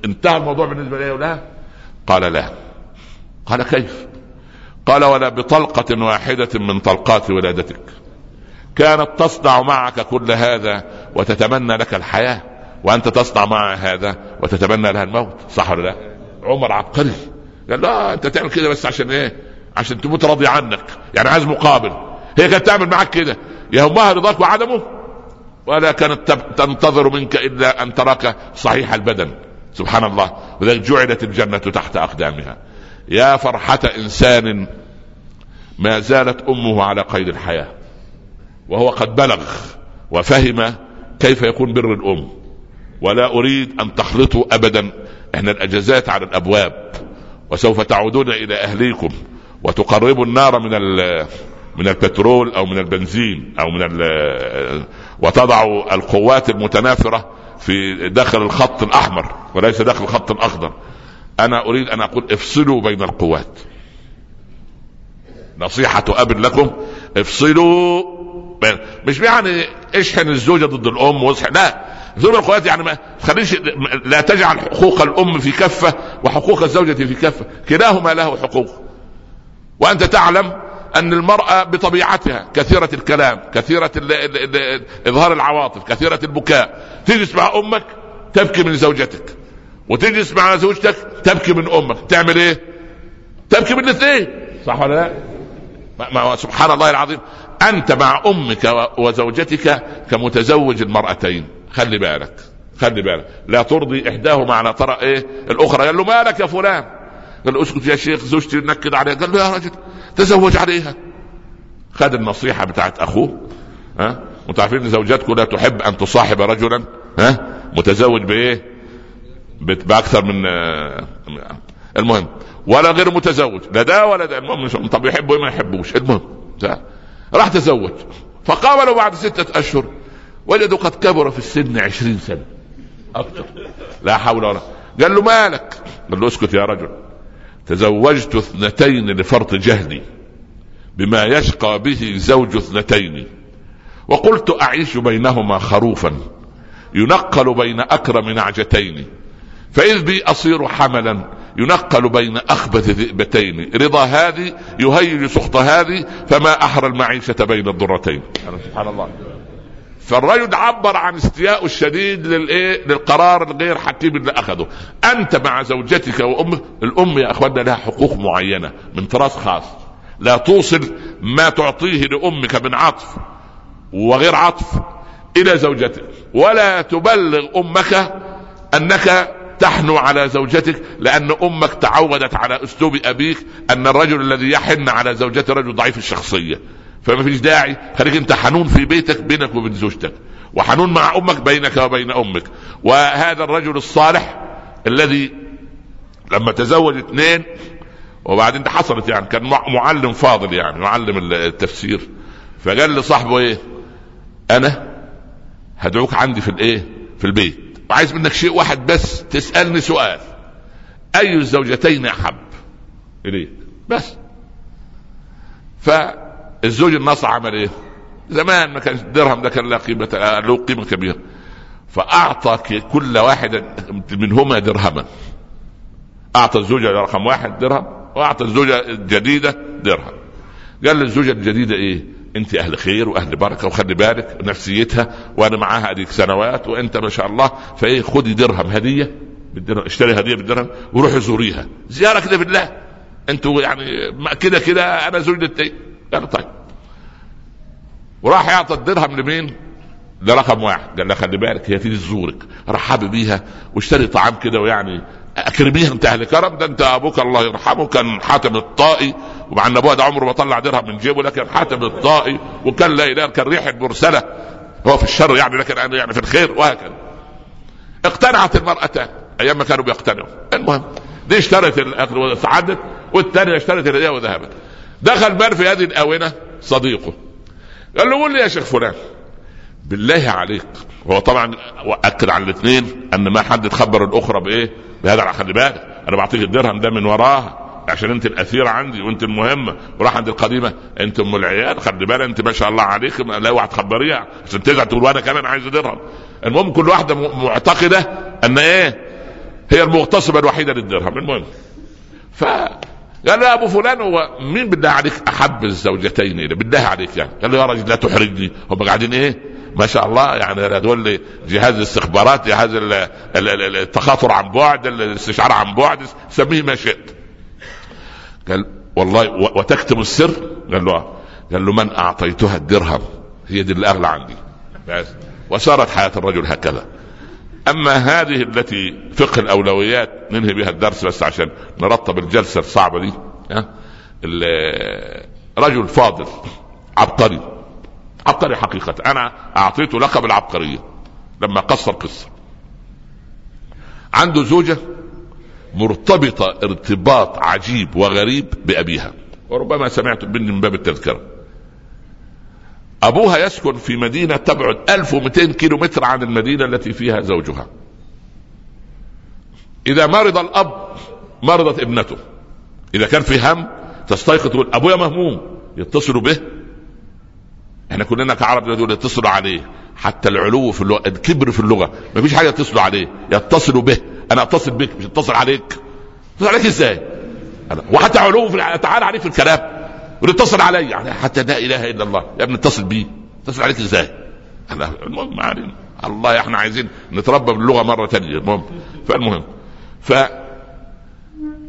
انتهى الموضوع بالنسبة لي ولا قال لا. قال كيف؟ قال ولا بطلقة واحدة من طلقات ولادتك. كانت تصنع معك كل هذا وتتمنى لك الحياة وأنت تصنع معها هذا وتتمنى لها الموت صح ولا لا؟ عمر عبقري قال لا أنت تعمل كده بس عشان إيه؟ عشان تموت راضي عنك يعني عايز مقابل. هي كانت تعمل معك كده. يهمها رضاك وعدمه. ولا كانت تنتظر منك إلا أن تراك صحيح البدن. سبحان الله. ولذلك جعلت الجنة تحت أقدامها. يا فرحة إنسان ما زالت أمه على قيد الحياة. وهو قد بلغ وفهم كيف يكون بر الأم. ولا أريد أن تخلطوا ابدا. إحنا الأجازات على الأبواب. وسوف تعودون إلى أهليكم. وتقربوا النار من من البترول أو من البنزين أو من وتضعوا القوات المتنافرة في داخل الخط الأحمر. وليس داخل الخط الأخضر. أنا أريد أن أقول افصلوا بين القوات. نصيحة أب لكم. افصلوا مش يعني اشحن الزوجة ضد الأم واصحن لا. زوج القوات يعني ما تخليش لا تجعل حقوق الأم في كفة وحقوق الزوجة في كفة. كلاهما له حقوق. وأنت تعلم أن المرأة بطبيعتها كثيرة الكلام كثيرة إظهار العواطف كثيرة البكاء. تجلس مع أمك تبكي من زوجتك. وتجلس مع زوجتك تبكي من أمك. تعمل إيه؟ تبكي من الاثنين. صح ولا لا؟ ما سبحان الله العظيم. أنت مع أمك وزوجتك كمتزوج المرأتين. خلي بالك خلي بالك. لا ترضي إحداهما على طرق إيه؟ الأخرى. قال له مالك يا فلان؟ قال له اسكت يا شيخ زوجتي نكد عليها. قال له يا رجل تزوج عليها. خد النصيحة بتاعت أخوه. ها؟ وأنتم عارفين زوجاتكم لا تحب أن تصاحب رجلا؟ ها؟ متزوج بإيه؟ بأكثر من المهم ولا غير متزوج. لا ده ولا ده. المهم طب يحبوا ما يحبوش. المهم راح تزوج. فقابلوا بعد ستة أشهر. وجدوا قد كبر في السن عشرين سنة. أكثر لا حول ولا قال له مالك؟ قال له اسكت يا رجل. تزوجت اثنتين لفرط جهلي بما يشقى به زوج اثنتين. وقلت أعيش بينهما خروفا. ينقل بين أكرم نعجتين. فإذ بي أصير حملا. ينقل بين أخبث ذئبتين. رضا هذه يهيج سخط هذه فما أحرى المعيشة بين الضرتين. سبحان الله. فالرجل عبر عن استياء الشديد للإيه؟ للقرار الغير حكيم اللي أخذه. أنت مع زوجتك وامك الأم يا اخواننا لها حقوق معينة من طراز خاص. لا توصل ما تعطيه لأمك من عطف وغير عطف إلى زوجتك. ولا تبلغ أمك أنك تحنو على زوجتك لأن أمك تعودت على أسلوب أبيك أن الرجل الذي يحن على زوجته رجل ضعيف الشخصية. فما فيش داعي. خليك أنت حنون في بيتك بينك وبين زوجتك. وحنون مع أمك بينك وبين أمك. وهذا الرجل الصالح الذي لما تزوج اثنين وبعدين حصلت يعني كان معلم فاضل يعني معلم التفسير. فقال لصاحبه إيه؟ أنا هدعوك عندي في الإيه؟ في البيت. وعايز منك شيء واحد بس تسألني سؤال. أي الزوجتين أحب؟ إليك. بس. ف الزوج الناصع عمل إيه؟ زمان ما كان الدرهم ده كان له قيمة له قيمة كبيرة. فاعطى كل واحد منهما درهما. أعطى الزوجة رقم واحد درهم وأعطى الزوجة الجديدة درهم. قال للزوجة الجديدة إيه؟ انت أهل خير واهل بركة وخلي بالك نفسيتها وأنا معاها اديك سنوات وانت ما شاء الله فايه خدي درهم هدية بالدرهم اشتري هدية بالدرهم وروحي زوريها. زيارة كده بالله. أنتوا يعني كده كده أنا زوجتي قال طيب. وراح يعطي الدرهم لمين؟ ده رقم واحد. قال لها خلي بالك هي تيجي تزورك. رحبي بيها واشتري طعام كده ويعني أكرميها انت أهل كرم ده انت أبوك الله يرحمه كان حاتم الطائي. ومع أن ابوها ده عمره ما طلع درهم من جيبه لكن حاتم الطائي وكان لا اله كان ريحه مرسلة. هو في الشر يعني لكن يعني في الخير وهكذا. اقتنعت المرأتان. أيام ما كانوا بيقتنعوا. المهم دي اشترت الاكل وسعدت والثانيه اشترت الهدية وذهبت. دخل بار في هذه الآونة صديقه. قال له قول لي يا شيخ فلان. بالله عليك. هو طبعا اكد على الاثنين أن ما حد تخبر الأخرى بإيه؟ بهذا خلي بالك أنا بعطيك الدرهم ده من وراها. عشان انت الاثيره عندي وانت المهمة وراح عند القديمة. انت ام العيال خلي بالك انت ما شاء الله عليك لا تخبريها عشان ترجع تقول وأنا كمان عايز درهم. المهم كل واحدة معتقدة ان إيه هي المغتصبة الوحيدة للدرهم. المهم. ف قال له ابو فلان هو مين بالله عليك احب الزوجتين إلى بالله عليك يعني. قال له يا راجل لا تحرجني. هم قاعدين إيه؟ ما شاء الله يعني هذول جهاز الاستخبارات جهاز التخاطر عن بعد الاستشعار عن بعد سميه ما شئت. قال والله وتكتم السر؟ قال له آه. قال له من أعطيتها الدرهم؟ هي دي اللي اغلى عندي. بس. وصارت حياة الرجل هكذا. أما هذه التي فقه الأولويات ننهي بها الدرس بس عشان نرتب الجلسة الصعبة دي رجل فاضل عبقري. عبقري حقيقة. أنا أعطيته لقب العبقرية لما قص القصة. عنده زوجة مرتبطة ارتباط عجيب وغريب بأبيها. وربما سمعت مني من باب التذكرة. أبوها يسكن في مدينة تبعد 1200 كيلو متر عن المدينة التي فيها زوجها. إذا مرض الأب مرضت ابنته. إذا كان في هم تستيقظ تقول أبويا مهموم يتصلوا به. إحنا كلنا كعرب دول يتصلوا عليه. حتى العلو في اللغة الكبر في اللغة ما فيش حاجة يتصلوا عليه يتصلوا به. أنا أتصل بك مش اتصل عليك. أتصل عليك إزاي؟ وحتى علو في تعالى عليك في الكلام. ويتصل علي. يعني حتى لا إله إلا الله. يا ابني اتصل بيه. اتصل عليك إزاي؟ المهم ما علينا. الله إحنا عايزين نتربى باللغة مرة ثانية المهم فالمهم. ف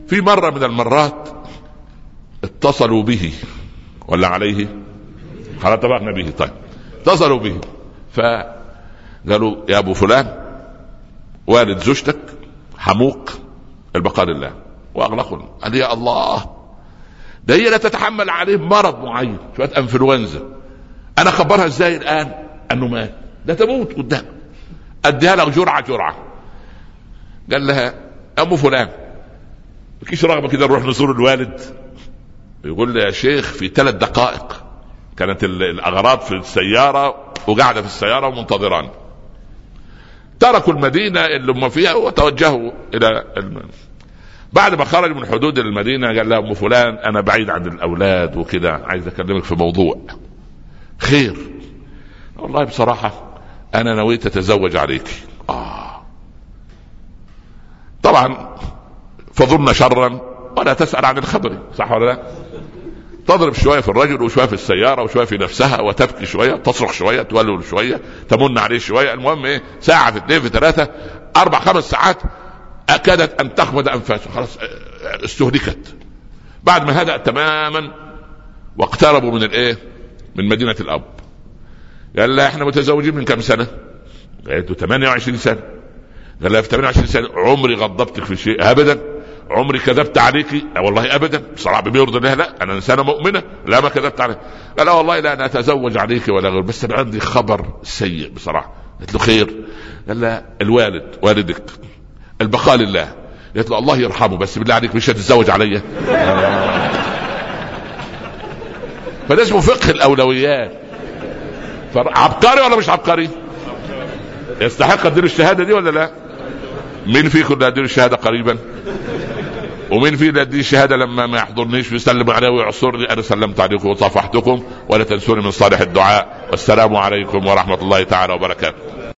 في مرة من المرات اتصلوا به. ولا عليه؟ خلاص اتفقنا به. طيب. اتصلوا به. فقالوا يا أبو فلان والد زوجتك حموق البقاء لله. واغلقوا قال يا الله. ده هي لا تتحمل عليه مرض معين. شوية إنفلونزا. أنا أخبرها إزاي الآن؟ أنه مات. ده تموت قدام. أديها لك جرعة جرعة. قال لها أبو فلان. مفيش رغبة كده نروح نزور الوالد. يقول لي يا شيخ في ثلاث دقائق. كانت الأغراض في السيارة وقاعدة في السيارة ومنتظران. تركوا المدينة اللي هم فيها وتوجهوا إلى الم... بعد ما خرج من حدود المدينة قال لها أم فلان أنا بعيد عن الأولاد وكده عايز أكلمك في موضوع. خير. والله بصراحة أنا نويت أتزوج عليك. آه. طبعا فظن شرا ولا تسأل عن الخبر صح ولا لا؟ تضرب شوية في الرجل وشوية في السيارة وشوية في نفسها وتبكي شوية تصرخ شوية تولول شوية تمن عليه شوية. المهم إيه؟ ساعة في اثنين في ثلاثة أربع خمس ساعات اكادت أن تخمد أنفاسه. خلاص استهلكت. بعد ما هدأ تماما واقتربوا من الإيه؟ من مدينة الأب. قال لها إحنا متزوجين من كم سنة؟ قالت له 28 سنة. قال لها في 28 سنة. عمري غضبتك في شيء ابدا. عمري كذبت عليك. والله أبدا. بصراحه بما يرضي الله لا. أنا إنسانة مؤمنة. لا ما كذبت عليك. قال لا والله لا أنا أتزوج عليك ولا غير. بس أنا عندي خبر سيء بصراحة. قلت له خير. قال لا الوالد والدك البقاء لله. قلت له الله يرحمه بس بالله عليك مش هتتزوج عليا فده اسمه فقه الأولويات. عبقري ولا مش عبقري؟ يستحق اديله الشهادة دي ولا لا؟ مين فيكم اللي اديله الشهادة قريبا؟ ومين فينا دي الشهاده لما ما يحضرنيش ويسلم علي ويعصرني. أنا سلمت عليكم وصافحتكم ولا تنسوني من صالح الدعاء. والسلام عليكم ورحمة الله تعالى وبركاته.